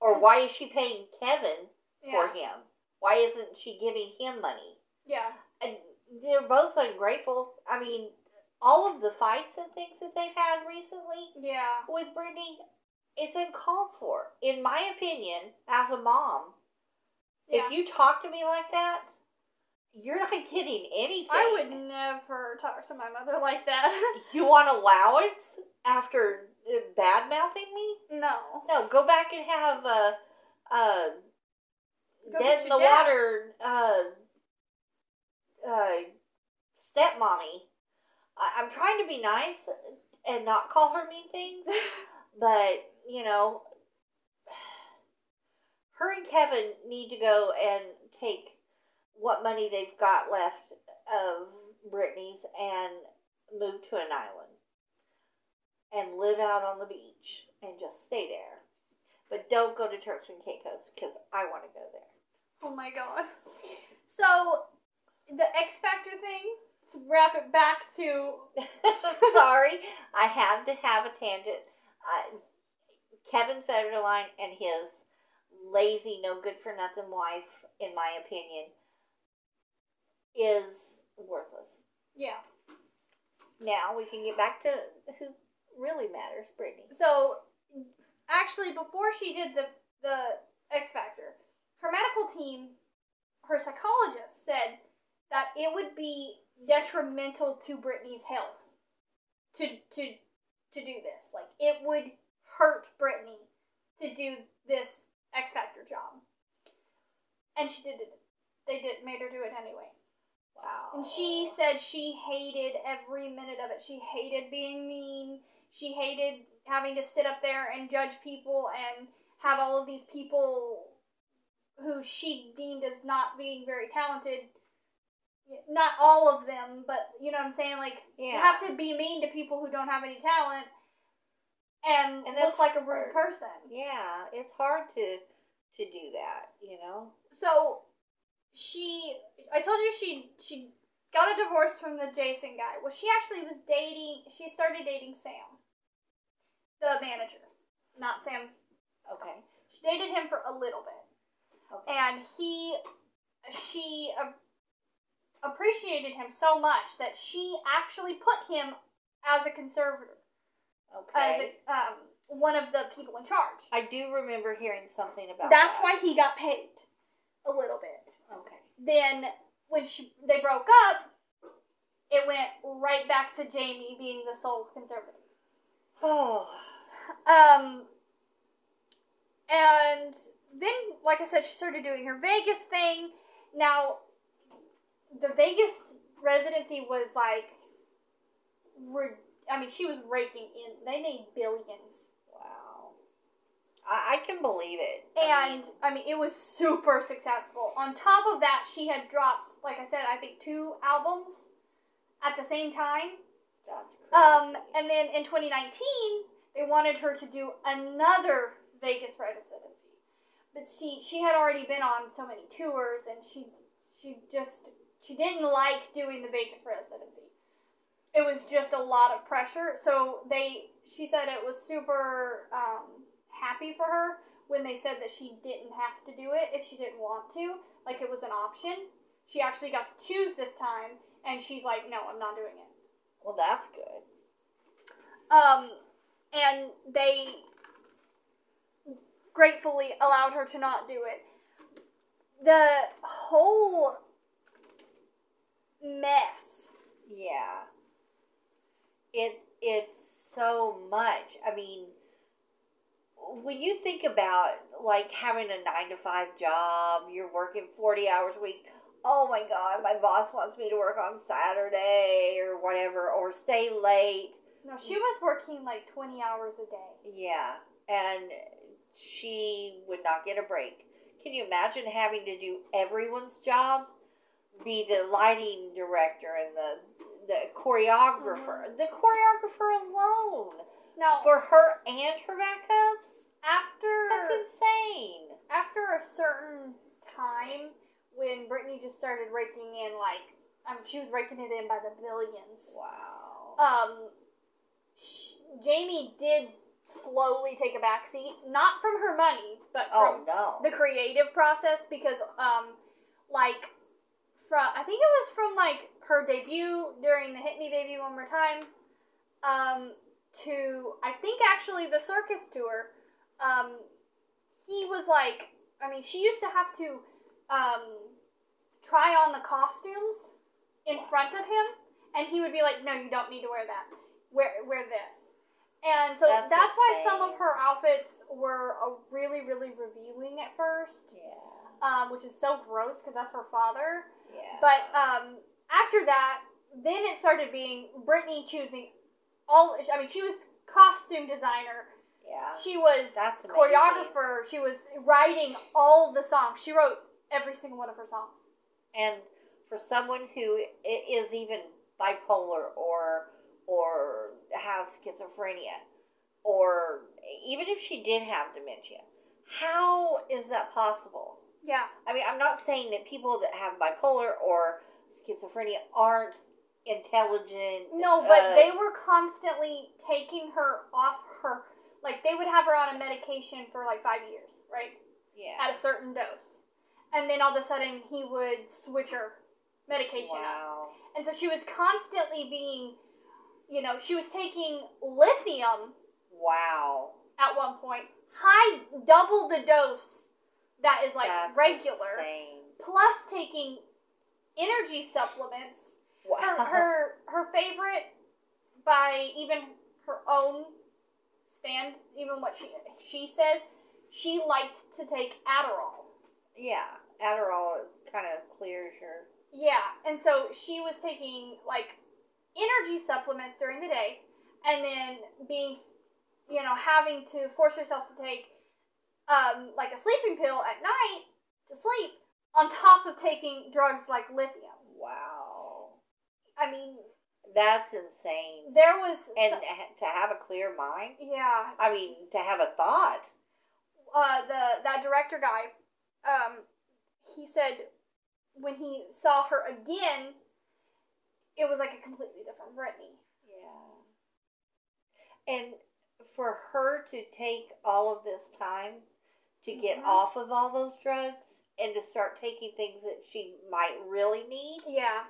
Or why is she paying Kevin for him? Why isn't she giving him money? Yeah. and they're both ungrateful. I mean, all of the fights and things that they've had recently Yeah. with Brittany, it's uncalled for. In my opinion, as a mom, Yeah. if you talk to me like that, you're not getting anything. I would never talk to my mother like that. You want allowance after bad mouthing me? no. No, go back and have a, uh, Go dead get in the dad. water uh, uh, stepmommy. I, I'm trying to be nice and not call her mean things, but you know, her and Kevin need to go and take what money they've got left of Brittany's and move to an island and live out on the beach and just stay there. But don't go to Turks and Caicos because I want to go there. Oh my god. So, the X Factor thing, wrap it back to. Sorry, I had to have a tangent. Uh, Kevin Federline and his lazy, no good for nothing wife, in my opinion, is worthless. Yeah. Now we can get back to who really matters, Brittany. So, actually, before she did the, the X Factor, her medical team, her psychologist said that it would be detrimental to Brittany's health to to to do this. Like it would hurt Brittany to do this X Factor job. And she did it. They did made her do it anyway. Wow. And she said she hated every minute of it. She hated being mean. She hated having to sit up there and judge people and have all of these people who she deemed as not being very talented. Not all of them, but you know what I'm saying? Like, you have to be mean to people who don't have any talent and, And look like a rude person. Yeah, it's hard to to do that, you know. So she, I told you she she got a divorce from the Jason guy. Well, she actually was dating. She started dating Sam, the manager, not Sam. Okay. She dated him for a little bit, Okay. and he, she uh, appreciated him so much that she actually put him as a conservator, as a, um, one of the people in charge. I do remember hearing something about That's that. why he got paid a little bit. Okay. then when she they broke up, it went right back to Jamie being the sole conservative. Oh. Um, and then, like I said, she started doing her Vegas thing. Now, the Vegas residency was like, re- I mean, she was raking in. They made billions. Wow. I, I can believe it. I And mean, I mean, it was super successful. On top of that, she had dropped, like I said, I think two albums at the same time. that's crazy. Um, and then in 2019, they wanted her to do another Vegas residency, but she she had already been on so many tours, and she she just she didn't like doing the Vegas residency. It was just a lot of pressure. So they she said it was super um, happy for her when they said that she didn't have to do it if she didn't want to, like it was an option. She actually got to choose this time, and she's like, no, I'm not doing it. well, that's good. Um, and they gratefully allowed her to not do it. The whole mess. Yeah. It it's so much. I mean, when you think about like having a 9 to 5 job, you're working 40 hours a week. Oh my god, my boss wants me to work on Saturday or whatever or stay late. No, she was working like 20 hours a day. Yeah, and she would not get a break. Can you imagine having to do everyone's job? Be the lighting director and the the choreographer. The choreographer alone No. for her and her backups. after That's insane. after a certain time, when Brittany just started raking in like, I mean, she was raking it in by the billions. Wow. um, sh- Jamie did slowly take a backseat, not from her money, but Oh from no. the creative process. Because, um, like, from I think it was from like her debut during the Hit Me Baby One More Time, um, to I think actually the circus tour. Um, he was like, I mean, she used to have to, um, try on the costumes in front of him, and he would be like, "No, you don't need to wear that. Wear wear this." And so That's that's, why some of her outfits were really, really revealing at first, yeah. Um, which is so gross because that's her father. Yeah. But um, after that, then it started being Brittany choosing all. I mean, she was costume designer. yeah. She was That's amazing. choreographer. She was writing all the songs. She wrote every single one of her songs. And for someone who is even bipolar or or has schizophrenia, or even if she did have dementia, how is that possible? Yeah. I mean, I'm not saying that people that have bipolar or schizophrenia aren't intelligent. No, but uh, they were constantly taking her off her. Like they would have her on a medication for like five years, right? yeah. At a certain dose, and then all of a sudden he would switch her medication up. Wow. And so she was constantly being, you know, she was taking lithium Wow. at one point, high double the dose that is like That's regular, insane. plus taking energy supplements. Wow. Her her her favorite by even her own stand, even what she she says, she liked to take Adderall. Yeah, Adderall kind of clears your. Yeah, and so she was taking like energy supplements during the day, and then being, you know, having to force herself to take um, like a sleeping pill at night to sleep, on top of taking drugs like lithium. Wow, I mean, that's insane. there was And so- ha- to have a clear mind. yeah, I mean, to have a thought. uh, the that director guy, um, he said when he saw her again, it was like a completely different Britney. Yeah. And for her to take all of this time to get Mhm. off of all those drugs and to start taking things that she might really need Yeah,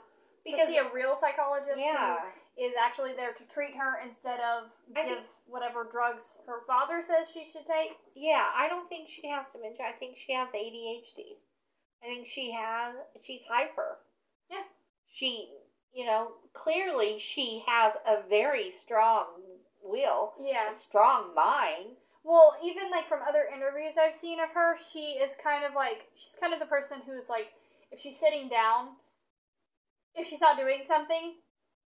because to see a real psychologist yeah, who is actually there to treat her instead of I give think- whatever drugs her father says she should take. yeah, I don't think she has dementia. I think she has ADHD. I think she has she's hyper. Yeah. She, you know, clearly she has a very strong will, Yeah. a strong mind. Well, even like from other interviews I've seen of her, she is kind of like she's kind of the person who's like if she's sitting down, if she's not doing something,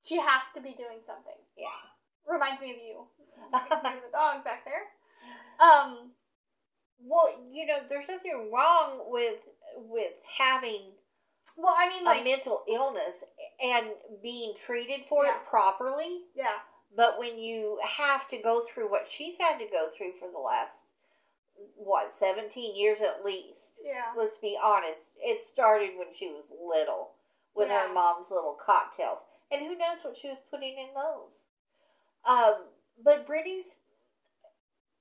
she has to be doing something. Yeah. Reminds me of you. The dog back there. Um, Well, you know, there's nothing wrong with with having well, I mean a like mental illness and being treated for Yeah. it properly. yeah. But when you have to go through what she's had to go through for the last what, 17 years at least. Yeah. Let's be honest. It started when she was little with Yeah. her mom's little cocktails. And who knows what she was putting in those. Um, but Brittany's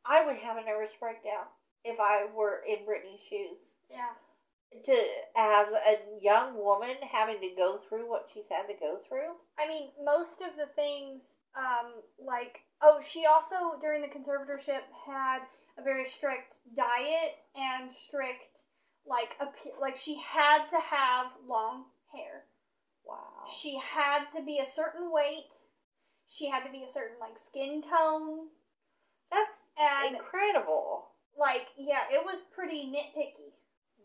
I would have a nervous breakdown if I were in Brittany's shoes. Yeah. To as a young woman having to go through what she's had to go through. I mean, most of the things, um, like, oh, she also, during the conservatorship, had a very strict diet and strict, like, appe- like, she had to have long hair. Wow. She had to be a certain weight. She had to be a certain, like, skin tone. That's And, incredible. like, yeah, it was pretty nitpicky.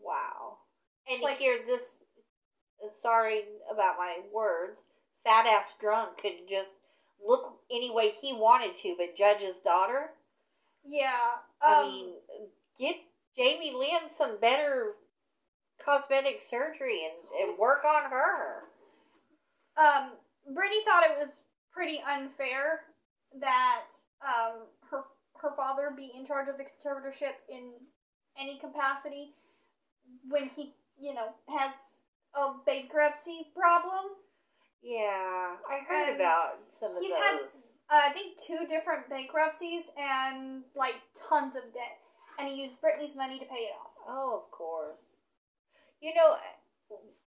Wow. And Like- here, this, sorry about my words, fat ass drunk could just look any way he wanted to, but Judge's daughter? Yeah. I Um, mean, get Jamie Lynn some better cosmetic surgery and, and work on her. um, Brittany thought it was pretty unfair that um, her her father be in charge of the conservatorship in any capacity when he, you know, has a bankruptcy problem. Yeah, I heard And about some of he's those. had- Uh, I think two different bankruptcies and like tons of debt, and he used Britney's money to pay it off. Oh, of course. You know,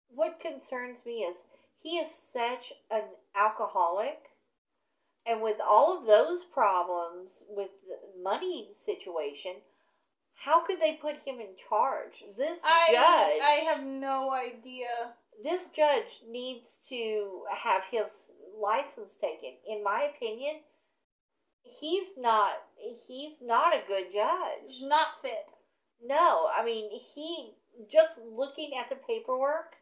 what concerns me is he is such an alcoholic, and with all of those problems with the money situation, how could they put him in charge? This I judge, I have no idea. This judge needs to have his license taken. In my opinion, he's not. He's not a good judge. Not fit. No, I mean, he just looking at the paperwork,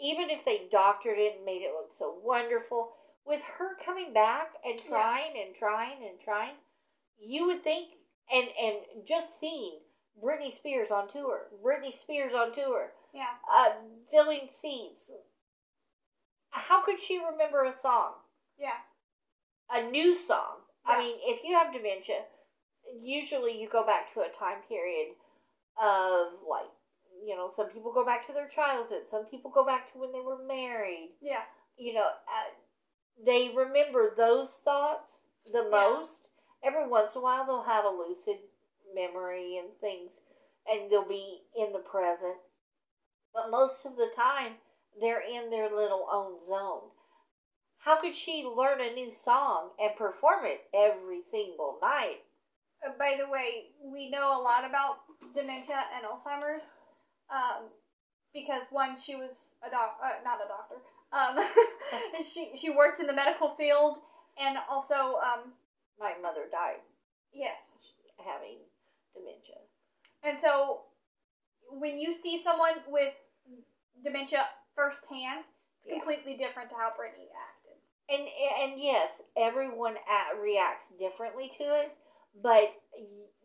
even if they doctored it and made it look so wonderful, with her coming back and Yeah. trying and trying and trying, you would think, and and just seeing Britney Spears on tour, Britney Spears on tour, Yeah. uh, filling seats. How could she remember a song? Yeah. a new song. I mean, if you have dementia, usually you go back to a time period of like, you know, some people go back to their childhood, some people go back to when they were married. Yeah. You know, uh, they remember those thoughts the Yeah. most. Every once in a while, they'll have a lucid memory and things, and they'll be in the present. But most of the time, they're in their little own zone. How could she learn a new song and perform it every single night? Uh, by the way, we know a lot about dementia and Alzheimer's, um, because one, she was a doc, uh, not a doctor. Um, she she worked in the medical field, and also, um, My mother died yes, having dementia. And so when you see someone with dementia firsthand, it's Yeah. completely different to how Brittany acted. And and yes, everyone at, reacts differently to it, but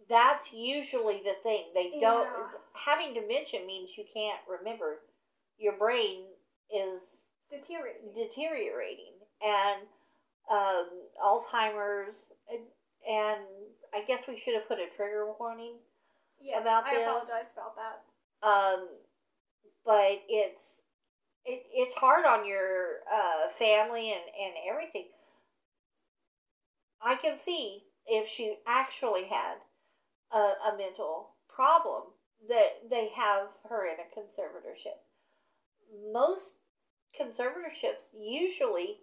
that's usually the thing. They don't Yeah. having dementia means you can't remember. Your brain is Deteriorating. deteriorating, and um, Alzheimer's, and, and I guess we should have put a trigger warning. Yes, about I this. apologize about that. Um, but it's it, it's hard on your uh, family and, and everything. I can see if she actually had a, a mental problem that they have her in a conservatorship. Most conservatorships usually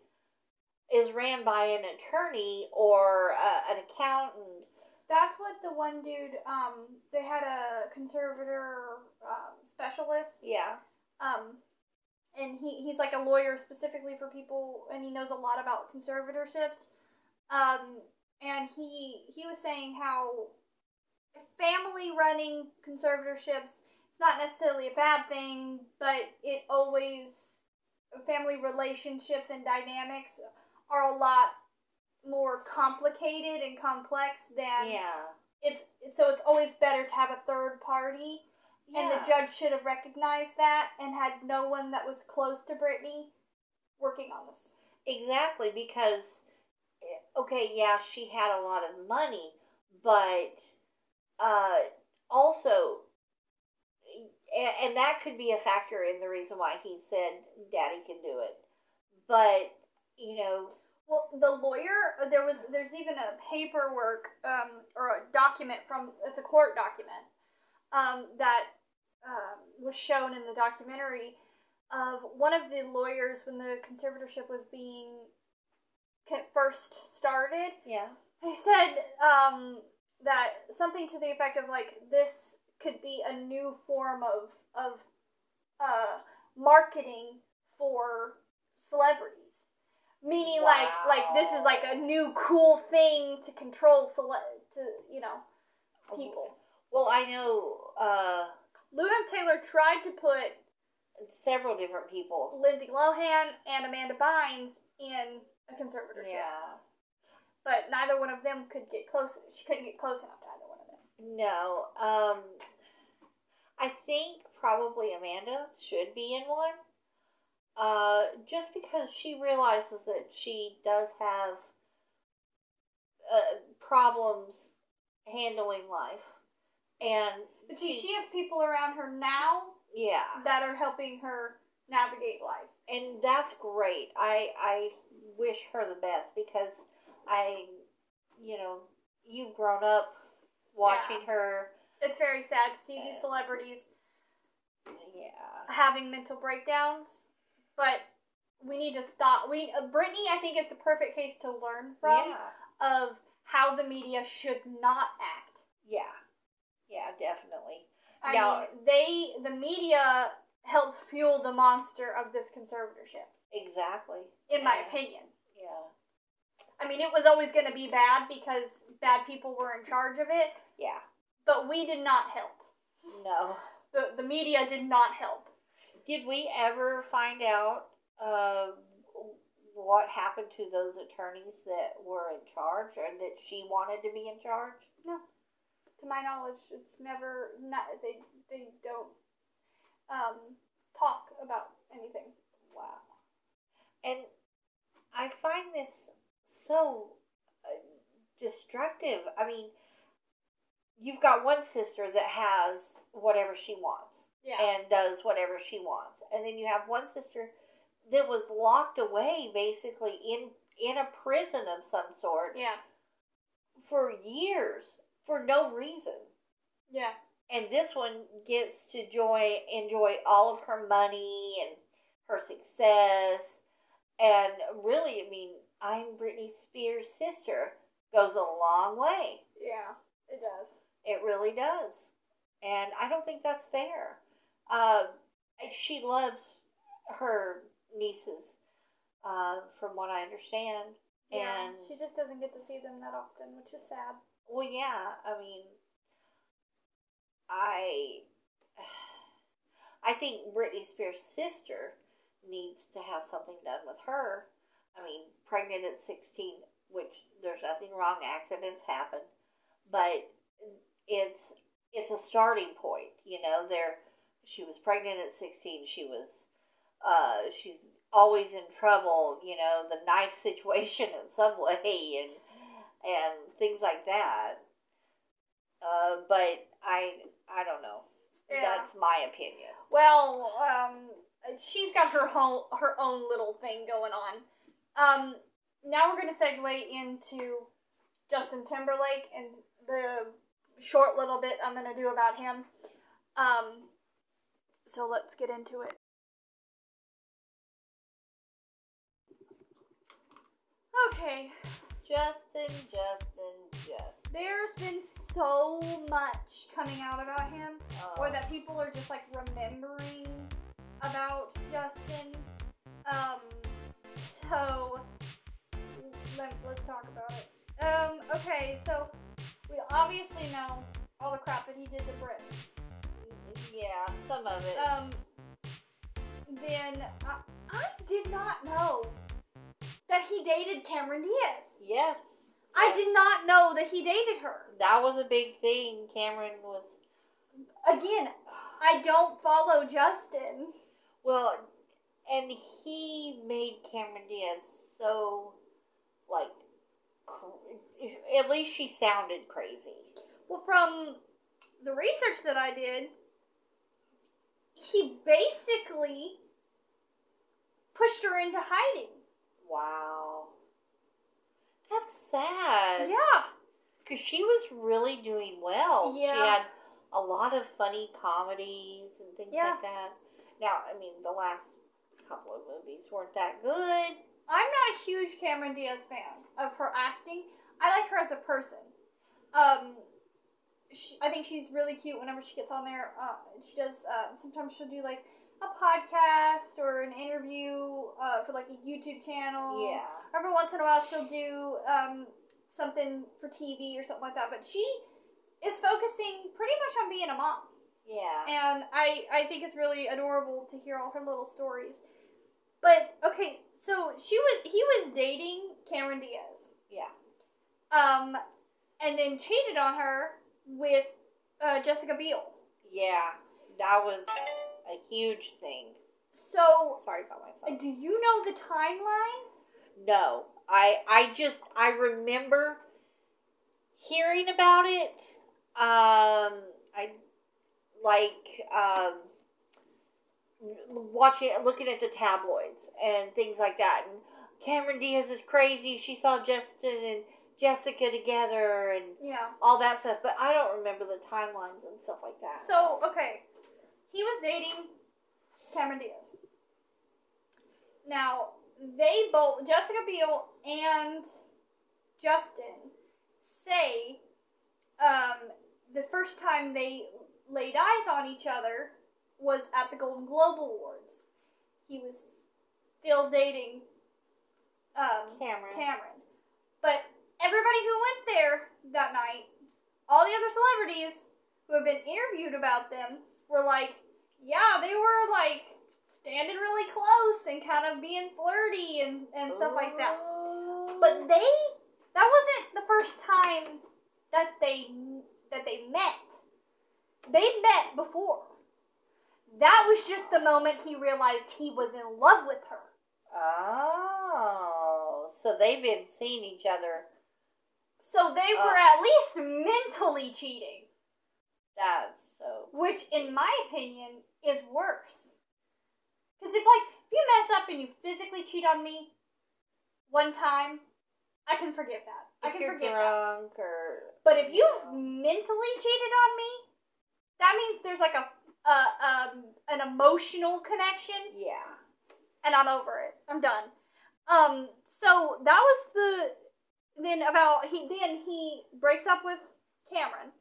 is ran by an attorney or uh, an accountant. That's what the one dude. Um, they had a conservator um, specialist. Yeah, Um, and he he's like a lawyer specifically for people, and he knows a lot about conservatorships. Um, and he he was saying how family running conservatorships it's not necessarily a bad thing, but it always family relationships and dynamics are a lot more complicated and complex than yeah. it's so it's always better to have a third party and the judge should have recognized that and had no one that was close to Brittany working on this. Exactly, because eh, okay, yeah, she had a lot of money, but uh, also, and, and that could be a factor in the reason why he said Daddy can do it. But you know, Well, the lawyer uh, there was there's even a paperwork um, or a document from it's a court document um, that um, was shown in the documentary of one of the lawyers when the conservatorship was being first started. yeah, He said um, that something to the effect of like this could be a new form of of uh, marketing for celebrities, meaning like like this is like a new cool thing to control cele- to you know people. Well, I know uh, Lou Taylor tried to put several different people. Lindsay Lohan and Amanda Bynes in a conservatorship, Yeah. but neither one of them could get close. She couldn't get close enough to either one of them. No. Um, I think probably Amanda should be in one. Uh, just because she realizes that she does have uh, problems handling life, and But see, she has people around her now yeah, that are helping her navigate life. and that's great. I I wish her the best because I, you know, you've grown up watching her. It's very sad to see Yeah. these celebrities Yeah. having mental breakdowns, but we need to stop. We uh, Brittany, I think, is the perfect case to learn from yeah. of how the media should not act. Yeah. Yeah, definitely. I Now- mean, they the media helps fuel the monster of this conservatorship, Exactly. in my Yeah. opinion. Yeah. I mean, it was always going to be bad because bad people were in charge of it, Yeah. but we did not help. No. The the media did not help. Did we ever find out uh, what happened to those attorneys that were in charge or that she wanted to be in charge? To my knowledge, it's never not they they don't um talk about anything. Wow. And I find this so uh, destructive. I mean, you've got one sister that has whatever she wants. Yeah. and does whatever she wants. And then you have one sister that was locked away basically in in a prison of some sort yeah. for years for no reason. Yeah. And this one gets to enjoy enjoy all of her money and her success. And really, I mean, I'm Britney Spears' sister goes a long way. Yeah. It does. It really does. And I don't think that's fair. Uh, she loves her nieces, uh, from what I understand. Yeah. And, she just doesn't get to see them that often, which is sad. Well, yeah, I mean, I I think Britney Spears' sister needs to have something done with her. I mean, pregnant at 16, which there's nothing wrong, accidents happen, but it's it's a starting point, you know. There she was pregnant at 16, she was uh she's always in trouble, you know, the knife situation in Subway and and things like that. Uh, but I I don't know. Yeah. That's my opinion. Well, um, she's got her whole her own little thing going on. Um, now we're gonna segue into Justin Timberlake and the short little bit I'm gonna do about him. Um, so let's get into it. Okay, Justin, Justin, Justin. there's been so much coming out about him. Uh, or that people are just like remembering about Justin. Um, so let, let's talk about it. Um, okay, so we obviously know all the crap that he did to Brit. yeah, some of it. Um, then I, I did not know that he dated Cameron Diaz. yes. I yes. did not know that he dated her. That was a big thing. Cameron was Again, I don't follow Justin. well, and he made Cameron Diaz so like. At least she sounded crazy. Well, from the research that I did, he basically pushed her into hiding. Wow. That's sad. Yeah. Because she was really doing well. Yeah. She had a lot of funny comedies and things Yeah. like that. Now, I mean, the last couple of movies weren't that good. I'm not a huge Cameron Diaz fan of her acting. I like her as a person. Um, she, I think she's really cute whenever she gets on there. Uh, she does. Uh, sometimes she'll do like a podcast or an interview uh, for like a YouTube channel. Yeah. every once in a while she'll do um, something for TV or something like that. But she is focusing pretty much on being a mom, Yeah. and I I think it's really adorable to hear all her little stories. But okay, so she was he was dating Cameron Diaz, Yeah. um, and then cheated on her with uh, Jessica Biel. Yeah. That was a huge thing. So Sorry about my phone. do you know the timeline? No. I I just I remember hearing about it. Um I like um watching looking at the tabloids and things like that and Cameron Diaz is crazy. She saw Justin and Jessica together and Yeah. all that stuff, but I don't remember the timelines and stuff like that. So, okay. He was dating Cameron Diaz. Now, they both, Jessica Biel and Justin, say um, the first time they laid eyes on each other was at the Golden Globe Awards. He was still dating um, Cameron. Cameron. But everybody who went there that night, all the other celebrities who have been interviewed about them were like, yeah, they were like standing really close and kind of being flirty and, and stuff like that. But they, that wasn't the first time that they that they met. They met before. That was just the moment he realized he was in love with her. Oh, so they've been seeing each other. So they were Uh. at least mentally cheating. That's. Which in my opinion is worse. Because if like if you mess up and you physically cheat on me one time, I can forgive that. I can forgive that. or. But if you you've know. mentally cheated on me, that means there's like a, a um an emotional connection, Yeah. and I'm over it. I'm done. Um. So that was the then about he then he breaks up with Cameron.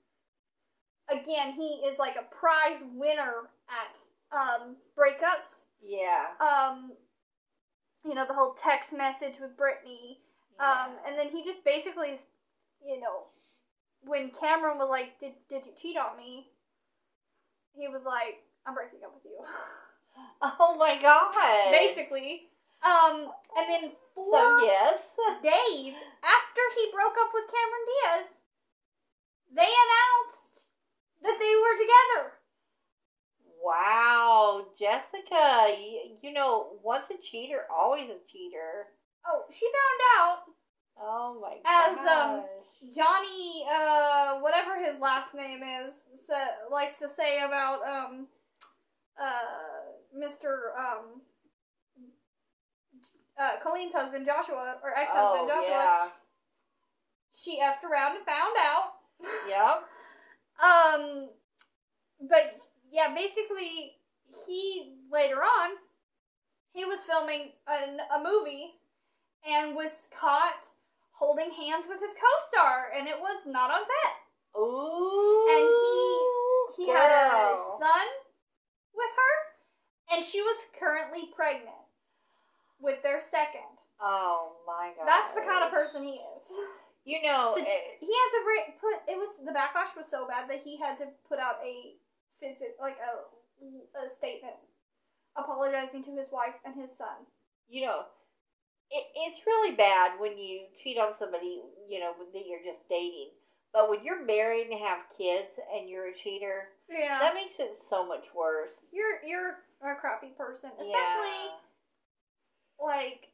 Again, he is like a prize winner at um breakups. Yeah. Um. You know the whole text message with Brittany. Um, and then he just basically, you know, when Cameron was like, "Did did you cheat on me?" he was like, "I'm breaking up with you," Oh my god. basically. Um, and then four So yes. days after he broke up with Cameron Diaz, they announced that they were together. Wow, Jessica, you, you know, once a cheater, always a cheater. Oh, she found out Oh my god. As, um, Johnny, uh, whatever his last name is, sa- likes to say about um, uh, Mr. um, uh, Colleen's husband Joshua or oh, ex-husband Joshua. yeah. She effed around and found out. Yep. Um, but yeah, basically, he later on, he was filming an, a movie and was caught holding hands with his co-star, and it was not on set. Ooh. And he he had a son with her, and she was currently pregnant with their second. Oh my god. That's the kind of person he is. You know, So eh, he had to re- put it was the backlash was so bad that he had to put out a visit like a, a statement apologizing to his wife and his son. you know, it, it's really bad when you cheat on somebody, you know, that you're just dating. But when you're married and have kids and you're a cheater, Yeah, that makes it so much worse. you're you're a crappy person, especially yeah. like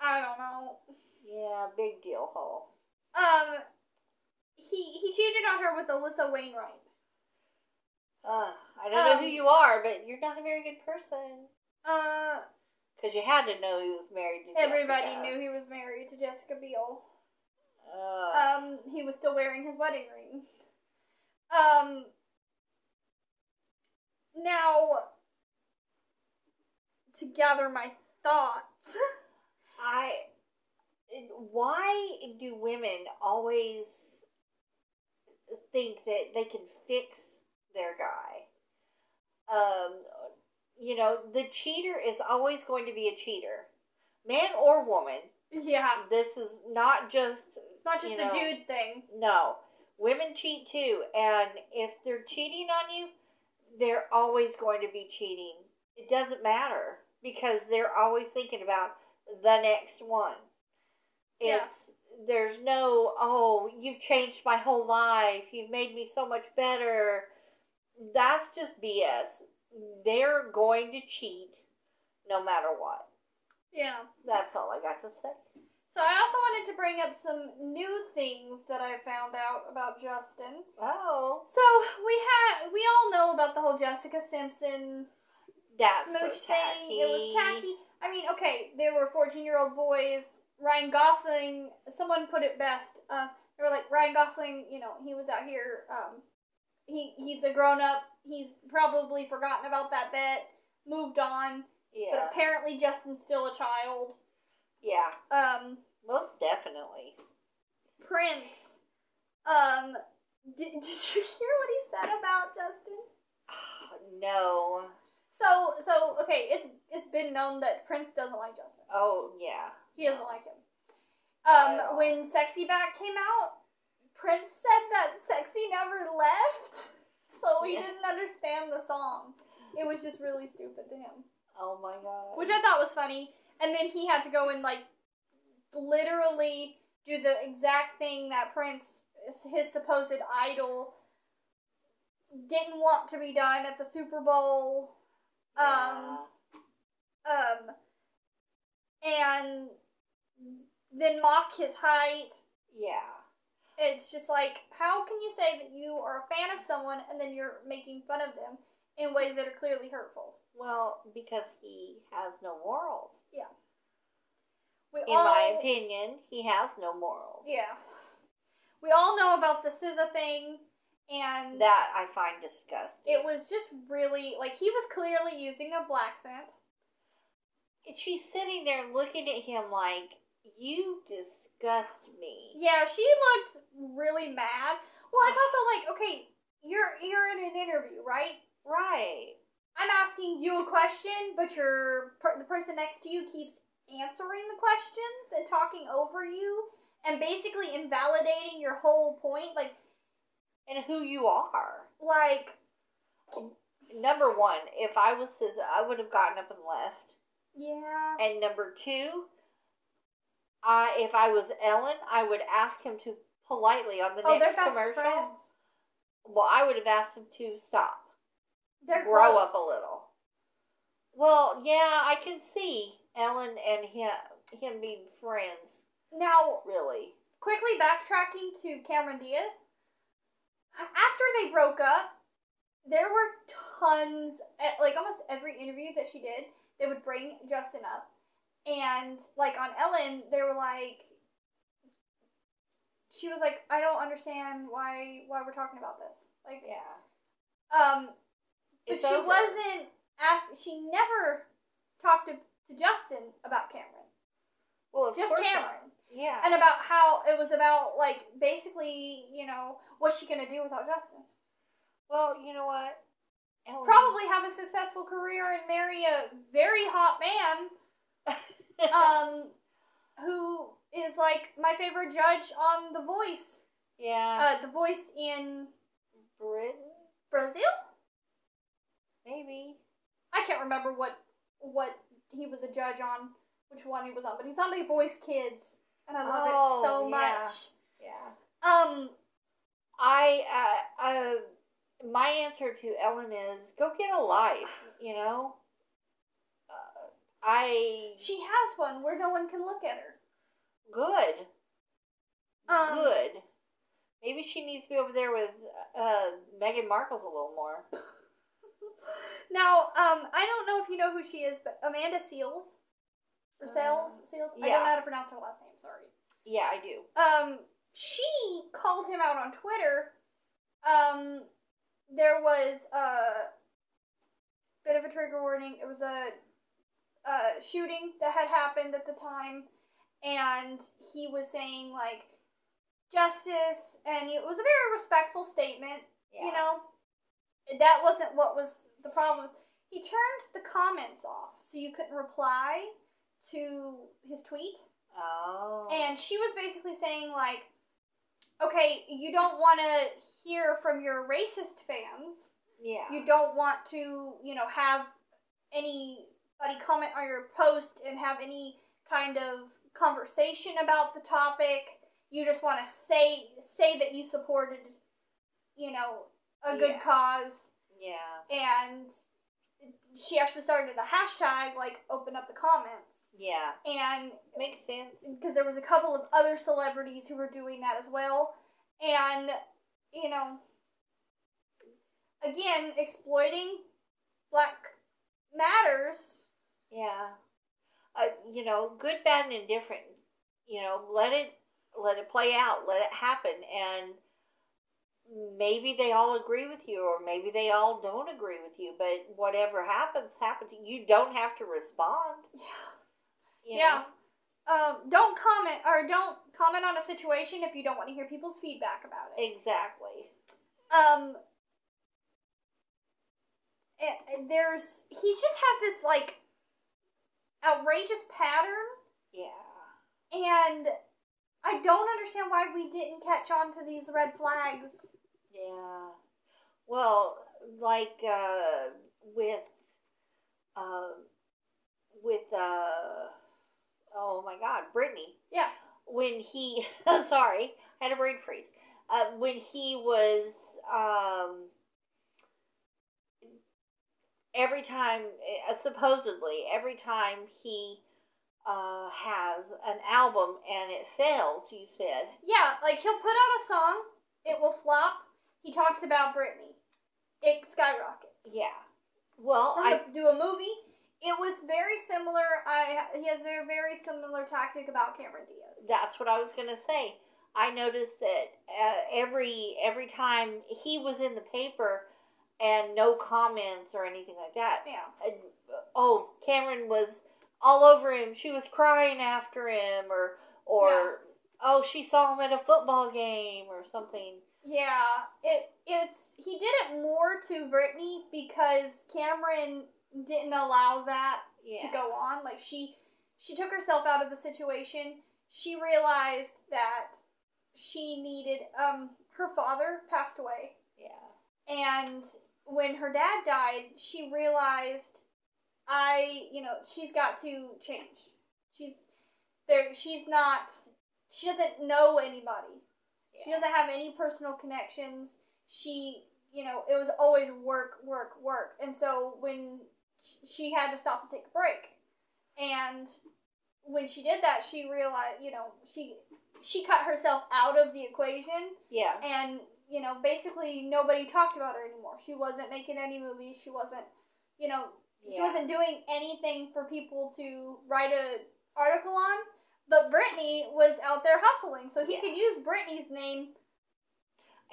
I don't know. Yeah, big deal, Hole. Um, he he cheated on her with Alisha Wainwright. Uh, I don't know Um, who you are, but you're not a very good person. Uh, Because you had to know he was married to everybody Jessica. knew he was married to Jessica Biel. Uh, Um, he was still wearing his wedding ring. Um, now, to gather my thoughts, I. Why do women always think that they can fix their guy? Um, you know, the cheater is always going to be a cheater, man or woman. yeah, This is not just it's not just the know. dude thing. No, women cheat too, and if they're cheating on you, they're always going to be cheating. It doesn't matter because they're always thinking about the next one. Yeah. It's there's no oh you've changed my whole life you've made me so much better. That's just BS. They're going to cheat no matter what. Yeah. That's all I got to say. So I also wanted to bring up some new things that I found out about Justin. Oh, So we had we all know about the whole Jessica Simpson that's smooch so thing. It was tacky. I mean, okay, there were 14 year old boys. Ryan Gosling, someone put it best. Uh, they were like, Ryan Gosling, you know, he was out here. Um, he he's a grown up. He's probably forgotten about that bet, moved on. Yeah. But apparently, Justin's still a child. yeah, Um, most definitely. Prince. Um, did, did you hear what he said about Justin? no. So so okay, it's it's been known that Prince doesn't like Justin. Oh yeah. He doesn't like him. Not at all. Um, when Sexy Back came out, Prince said that Sexy never left, so he Yeah. didn't understand the song. It was just really stupid to him, Oh my god. which I thought was funny. And then he had to go and like literally do the exact thing that Prince, his supposed idol, didn't want to be done at the Super Bowl. Um, um, and then mock his height. yeah. It's just like, how can you say that you are a fan of someone and then you're making fun of them in ways that are clearly hurtful? Well, because he has no morals. Yeah. We In all, my opinion, he has no morals. yeah, we all know about the SZA thing, and That I find disgusting. it was just really like he was clearly using a black scent. She's sitting there looking at him like, "You disgust me." Yeah, she looked really mad. Well, it's also like, okay, you're you're in an interview, right? Right. I'm asking you a question, but your per, the person next to you keeps answering the questions and talking over you and basically invalidating your whole point. Like, And who you are. like number one, if I was his, I would have gotten up and left. Yeah. And number two, I if I was Ellen, I would ask him to politely on the oh, next commercial. friends. Well, I would have asked him to stop, They're grow close. up a little. Well, yeah, I can see Ellen and him him being friends. Now, Really, quickly backtracking to Cameron Diaz. After they broke up, there were tons, like almost every interview that she did, they would bring Justin up. And like on Ellen, they were like, she was like, I don't understand why why we're talking about this. Like, yeah. um, but It's she over. wasn't asked. She never talked to, to Justin about Cameron, Well, of just course not. Cameron Yeah. and about how it was about like basically you know what's she gonna do without justin well, you know what? Ellen, probably have a successful career and marry a very hot man um who is like my favorite judge on the voice yeah. uh the voice in Britain, brazil maybe. i can't remember what what he was a judge on which one he was on but he's on the voice kids and i love Oh, it so yeah. much Yeah. um I, uh, uh, my answer to Ellen is go get a life, you know? I, she has one where no one can look at her good. Um, good. Maybe she needs to be over there with, uh, Meghan Markle's a little more. Now, um, I don't know if you know who she is, but Amanda Seales or Sales Uh, Seales. I don't know how to pronounce her last name. Sorry. Yeah, I do. Um, she called him out on Twitter. Um, there was a bit of a trigger warning. It was a, a shooting that had happened at the time, and he was saying like justice, and it was a very respectful statement. Yeah. You know, that wasn't what was the problem. He turned the comments off, so you couldn't reply to his tweet. Oh. And she was basically saying, like, okay, you don't want to hear from your racist fans. yeah. You don't want to, you know, have anybody comment on your post and have any kind of conversation about the topic. You just want to say say that you supported, you know, a good Yeah. cause. yeah. And she actually started a hashtag like open up the comments Yeah. and Makes sense. because there was a couple of other celebrities who were doing that as well and you know again exploiting black matters Yeah. Uh, you know, good, bad, and indifferent. You know, let it let it play out, let it happen, and maybe they all agree with you, or maybe they all don't agree with you. But whatever happens, happens. You don't have to respond. you yeah um, don't comment or don't comment on a situation if you don't want to hear people's feedback about it Exactly. um and- and there's he just has this like outrageous pattern Yeah. and i don't understand why we didn't catch on to these red flags Yeah. Well, like uh, with uh, with uh, oh my God, Britney. yeah When he sorry, I had a brain freeze. Uh, when he was um, every time uh, supposedly every time he uh, has an album and it fails, you said. Yeah, like he'll put out a song, it will flop. He talks about Britney. It skyrockets. Yeah. Well, I do a movie. It was very similar. I he has a very similar tactic about Cameron Diaz. That's what I was gonna say. I noticed that uh, every every time he was in the paper and no comments or anything like that. Yeah. Uh, oh, Cameron was all over him. She was crying after him, or or Yeah. oh, she saw him at a football game or something. Yeah, it it's he did it more to Britney because Cameron didn't allow that Yeah. to go on. Like she she took herself out of the situation. She realized that she needed um her father passed away Yeah. and when her dad died, she realized I, you know, she's got to change. She's there. She's not. She doesn't know anybody. She doesn't have any personal connections. She, you know, it was always work, work, work. And so when she had to stop and take a break, and when she did that, she realized, you know, she she cut herself out of the equation, Yeah. and you know, basically nobody talked about her anymore. She wasn't making any movies. She wasn't, you know, she wasn't doing anything for people to write a article on. But Britney was out there hustling, so he Yeah. could use Britney's name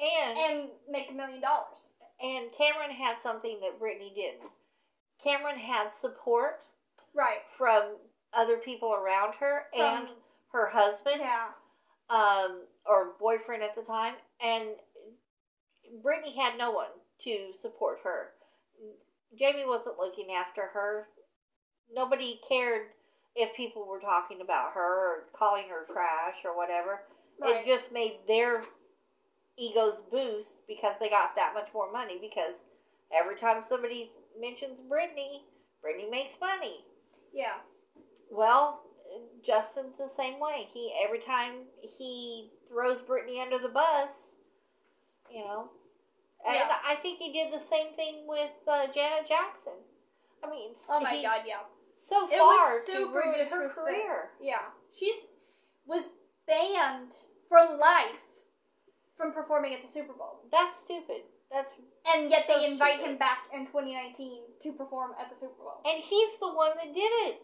And and make a million dollars. and Cameron had something that Britney didn't. Cameron had support Right. from other people around her and her husband, Yeah. um, or boyfriend at the time, and Britney had no one to support her. Jamie wasn't looking after her. Nobody cared if people were talking about her or calling her trash or whatever. Right. It just made their egos boost because they got that much more money. Because every time somebody mentions Britney, Britney makes money. yeah. Well, Justin's the same way. He every time he throws Britney under the bus, you know. And Yeah. I think he did the same thing with uh, Janet Jackson. I mean, Oh my he- god, yeah. so It far was to super ruin her career. Yeah. She's was banned for life from performing at the Super Bowl. That's stupid. That's And yet So they invite stupid. him back in 2019 to perform at the Super Bowl. and he's the one that did it.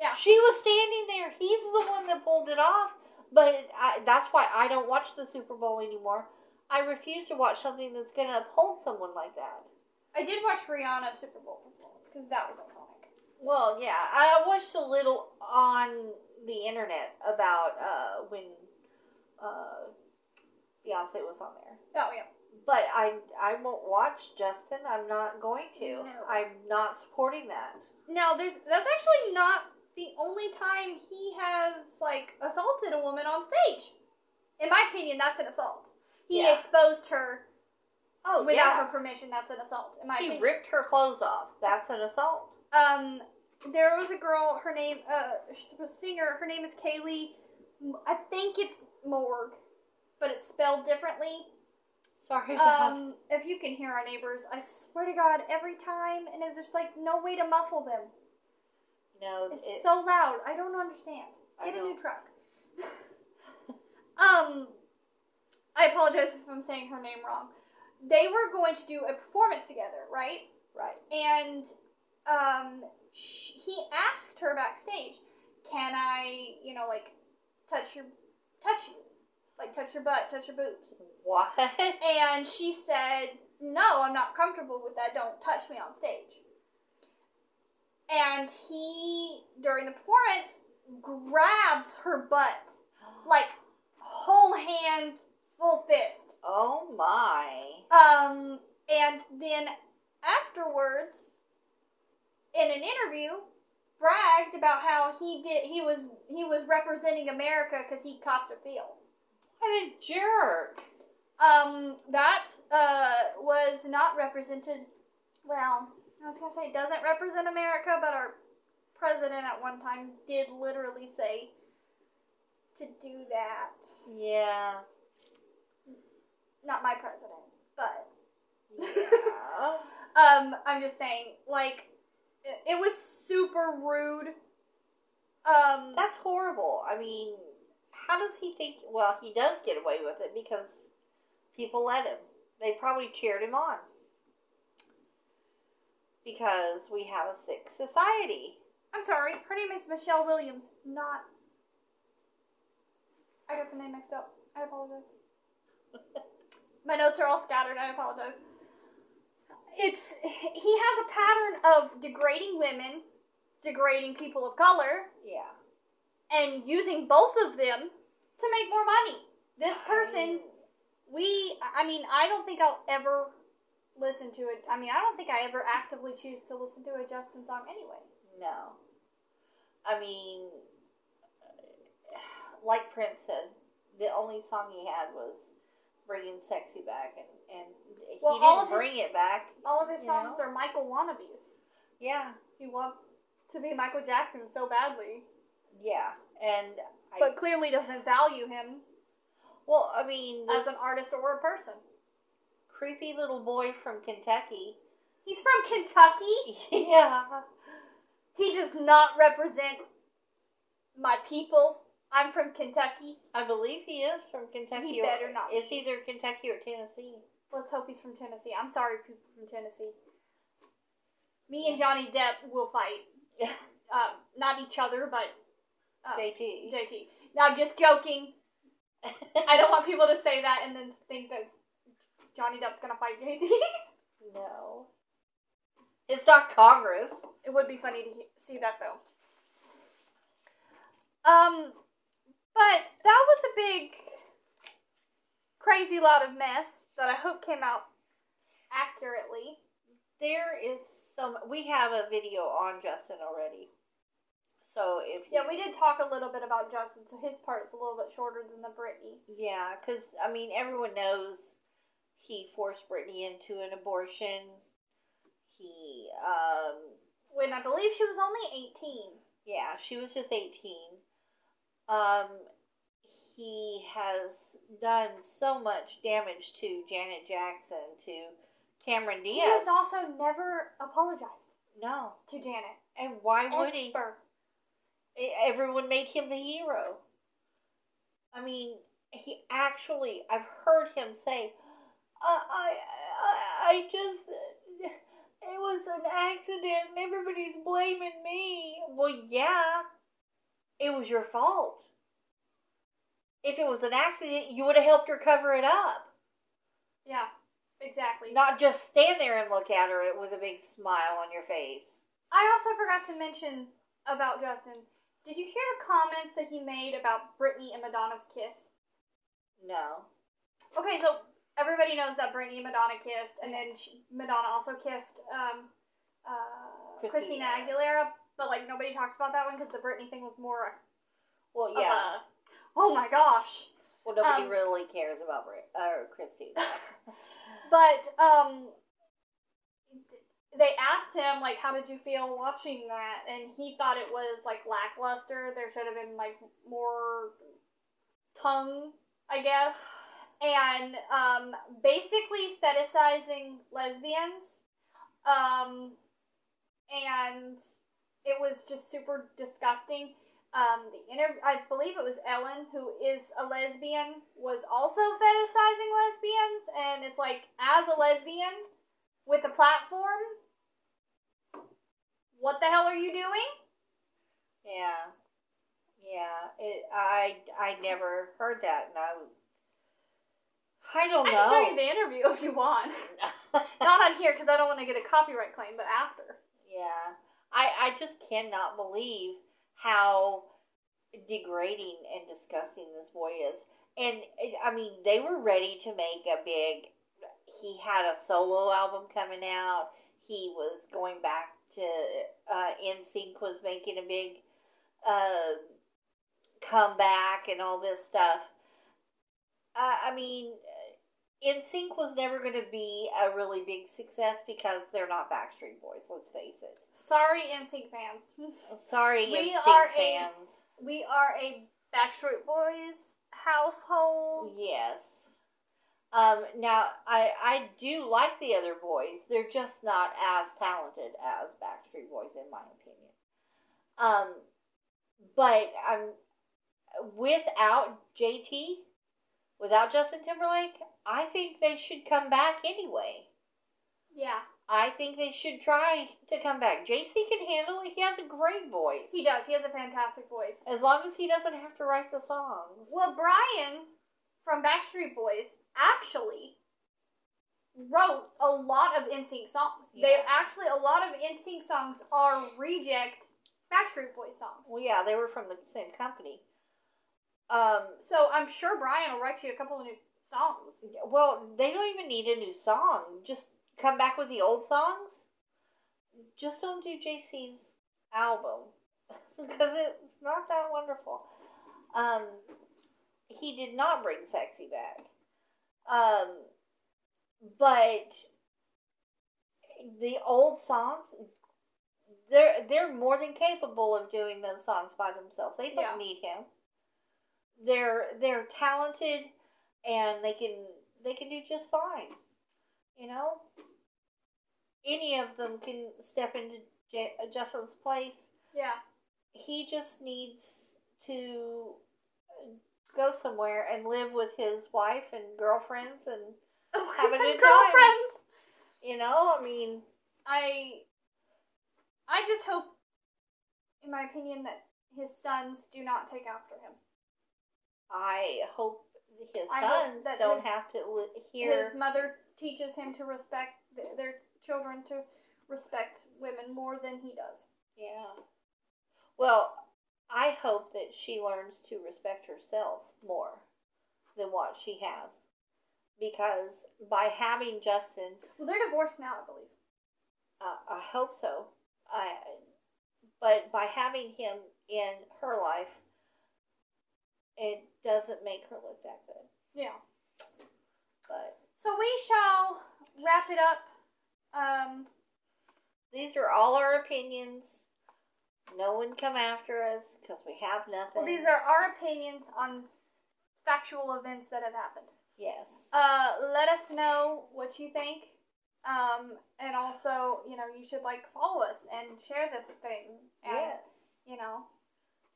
Yeah. She was standing there. He's the one that pulled it off. But I, that's why I don't watch the Super Bowl anymore. I refuse to watch something that's going to uphold someone like that. I did watch Rihanna's Super Bowl performance because that was iconic. Well, yeah, I watched a little on the internet about uh, when uh, Beyonce was on there. Oh yeah. But I I won't watch Justin. I'm not going to. No. I'm not supporting that. Now there's that's actually not the only time he has like assaulted a woman on stage. In my opinion, that's an assault. He Yeah. exposed her Oh without yeah. her permission. That's an assault. In my He opinion. ripped her clothes off. That's an assault. um, there was a girl. Her name, uh, she's a singer. Her name is Kaylee. I think it's Morg, but it's spelled differently. Sorry Um, if you can hear our neighbors, I swear to God, every time, and there's just like no way to muffle them. no. It's it- so loud. I don't understand. Get a new don't. truck. um, I apologize if I'm saying her name wrong. They were going to do a performance together, right? right. And um, sh- he asked her backstage, "Can I, you know, like touch your, touch you, like touch your butt, touch your boobs?" What? And she said, No, I'm not comfortable with that. Don't touch me on stage. And he, during the performance, grabs her butt. Like, whole hand, full fist. Oh my. Um, and then afterwards, in an interview, bragged about how he did, he was, he was representing America because he copped a feel. What a jerk. Um, that uh, was not represented. Well, I was gonna say it doesn't represent America, but our president at one time did literally say to do that. Yeah. Not my president, but Yeah. um, I'm just saying, like, it, it was super rude. Um, That's horrible. I mean, how does he think? Well, he does get away with it because people let him. They probably cheered him on. Because we have a sick society. I'm sorry, her name is Michelle Williams, not. I got the name mixed up. I apologize. My notes are all scattered. I apologize. It's he has a pattern of degrading women, degrading people of color, Yeah. and using both of them to make more money. This person, we, I mean, I don't think I'll ever listen to it. I mean, I don't think I ever actively choose to listen to a Justin song anyway. No. I mean, like Prince said, the only song he had was bringing sexy back, and and Well, he didn't of his- bring it back. All of his songs know? are Michael wannabes. Yeah, He wants to be Michael Jackson so badly, yeah, and I, but clearly doesn't value him well, I mean, as an artist or a person. creepy little boy from Kentucky. He's from Kentucky. Yeah, He does not represent my people. I'm from Kentucky. I believe he is from Kentucky. He or- better not It's be. either Kentucky or Tennessee. Let's hope he's from Tennessee. I'm sorry, people from Tennessee. Me and Johnny Depp will fight. Um, not each other, but uh, JT. JT. Now, I'm just joking. I don't want people to say that and then think that Johnny Depp's gonna fight JT. No. It's not Congress. it would be funny to he- see that though. Um, but that was a big, crazy lot of mess that I hope came out accurately. There is some. We have a video on Justin already. So if Yeah, we did talk a little bit about Justin, so his part is a little bit shorter than the Britney. Yeah, because I mean, everyone knows he forced Britney into an abortion. He, um, When I believe she was only 18. yeah, she was just eighteen. Um, he has done so much damage to Janet Jackson, to Cameron Diaz. He has also never apologized no, to Janet. and why would he? Everyone made him the hero. I mean, he actually, I've heard him say, I, I, I, I just, it was an accident and everybody's blaming me. Well, yeah, it was your fault. If it was an accident, you would have helped her cover it up. Yeah, exactly. Not just stand there and look at her with a big smile on your face. I also forgot to mention about Justin. Did you hear the comments that he made about Britney and Madonna's kiss? No. Okay, so everybody knows that Britney and Madonna kissed, and then she, Madonna also kissed um, uh, Christina. Christina. Aguilera, but like nobody talks about that one because the Britney thing was more Well, yeah. a, oh my gosh. Well, nobody um, really cares about Brit- uh, Christina. But um, they asked him like, "How did you feel watching that?" And he thought it was like lackluster. There should have been like more tongue, I guess. And um, basically fetishizing lesbians. Um, and it was just super disgusting. Um, the inter- I believe it was Ellen, who is a lesbian, was also fetishizing lesbians, and it's like, as a lesbian with a platform, what the hell are you doing? yeah, yeah. It, I I never heard that, and I I don't know. I can show you the interview if you want. Not on here because I don't want to get a copyright claim, but after. yeah, I I just cannot believe how degrading and disgusting this boy is. And I mean, they were ready to make a big. He had a solo album coming out. He was going back to uh, NSYNC was making a big uh, comeback and all this stuff. I mean, NSYNC was never going to be a really big success because they're not Backstreet Boys. Let's face it. Sorry, NSYNC fans. Sorry, We NSYNC are a- fans. we are a Backstreet Boys household. Yes. Um, now, I I do like the other boys. They're just not as talented as Backstreet Boys, in my opinion. Um, but um, without JT, without Justin Timberlake, I think they should come back anyway. Yeah, I think they should try to come back. JC can handle it. He has a great voice. he does. He has a fantastic voice. As long as he doesn't have to write the songs. Well, Brian from Backstreet Boys actually wrote a lot of NSYNC songs. They actually a lot of NSYNC songs are reject Backstreet Boys songs. Well, yeah, they were from the same company. Um, So I'm sure Brian will write you a couple of new songs. well, they don't even need a new song. Just come back with the old songs. Just don't do JC's album because it's not that wonderful. Um, he did not bring sexy back. Um, but the old songs, they're they're more than capable of doing those songs by themselves. They don't Yeah. need him. They're they're talented and they can they can do just fine. You know, any of them can step into J- Justin's place. Yeah. He just needs to go somewhere and live with his wife and girlfriends and Have a good time. girlfriends. you know, I mean, I I just hope, in my opinion, that his sons do not take after him. I hope his I sons that don't his- have to hear. His mother teaches him to respect th- their children to respect women more than he does. Yeah. Well, I hope that she learns to respect herself more than what she has. Because by having Justin, Well, they're divorced now, I believe. uh, I hope so. I, but by having him in her life, it doesn't make her look that good. Yeah. But So we shall wrap it up. Um, these are all our opinions. No one come after us because we have nothing. well, these are our opinions on factual events that have happened. yes. Uh, let us know what you think. Um, and also, you know, you should like follow us and share this thing. And, yes. You know,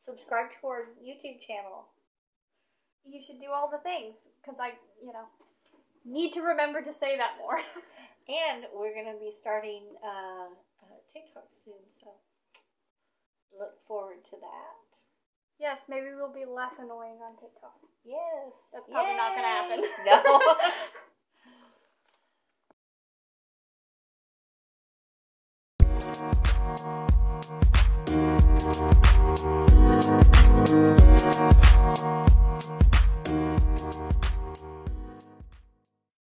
Subscribe to our YouTube channel. You should do all the things because I, you know, need to remember to say that more. And we're going to be starting uh, uh, TikTok soon, so look forward to that. yes, maybe we'll be less annoying on TikTok. Yes. That's probably not gonna happen. No.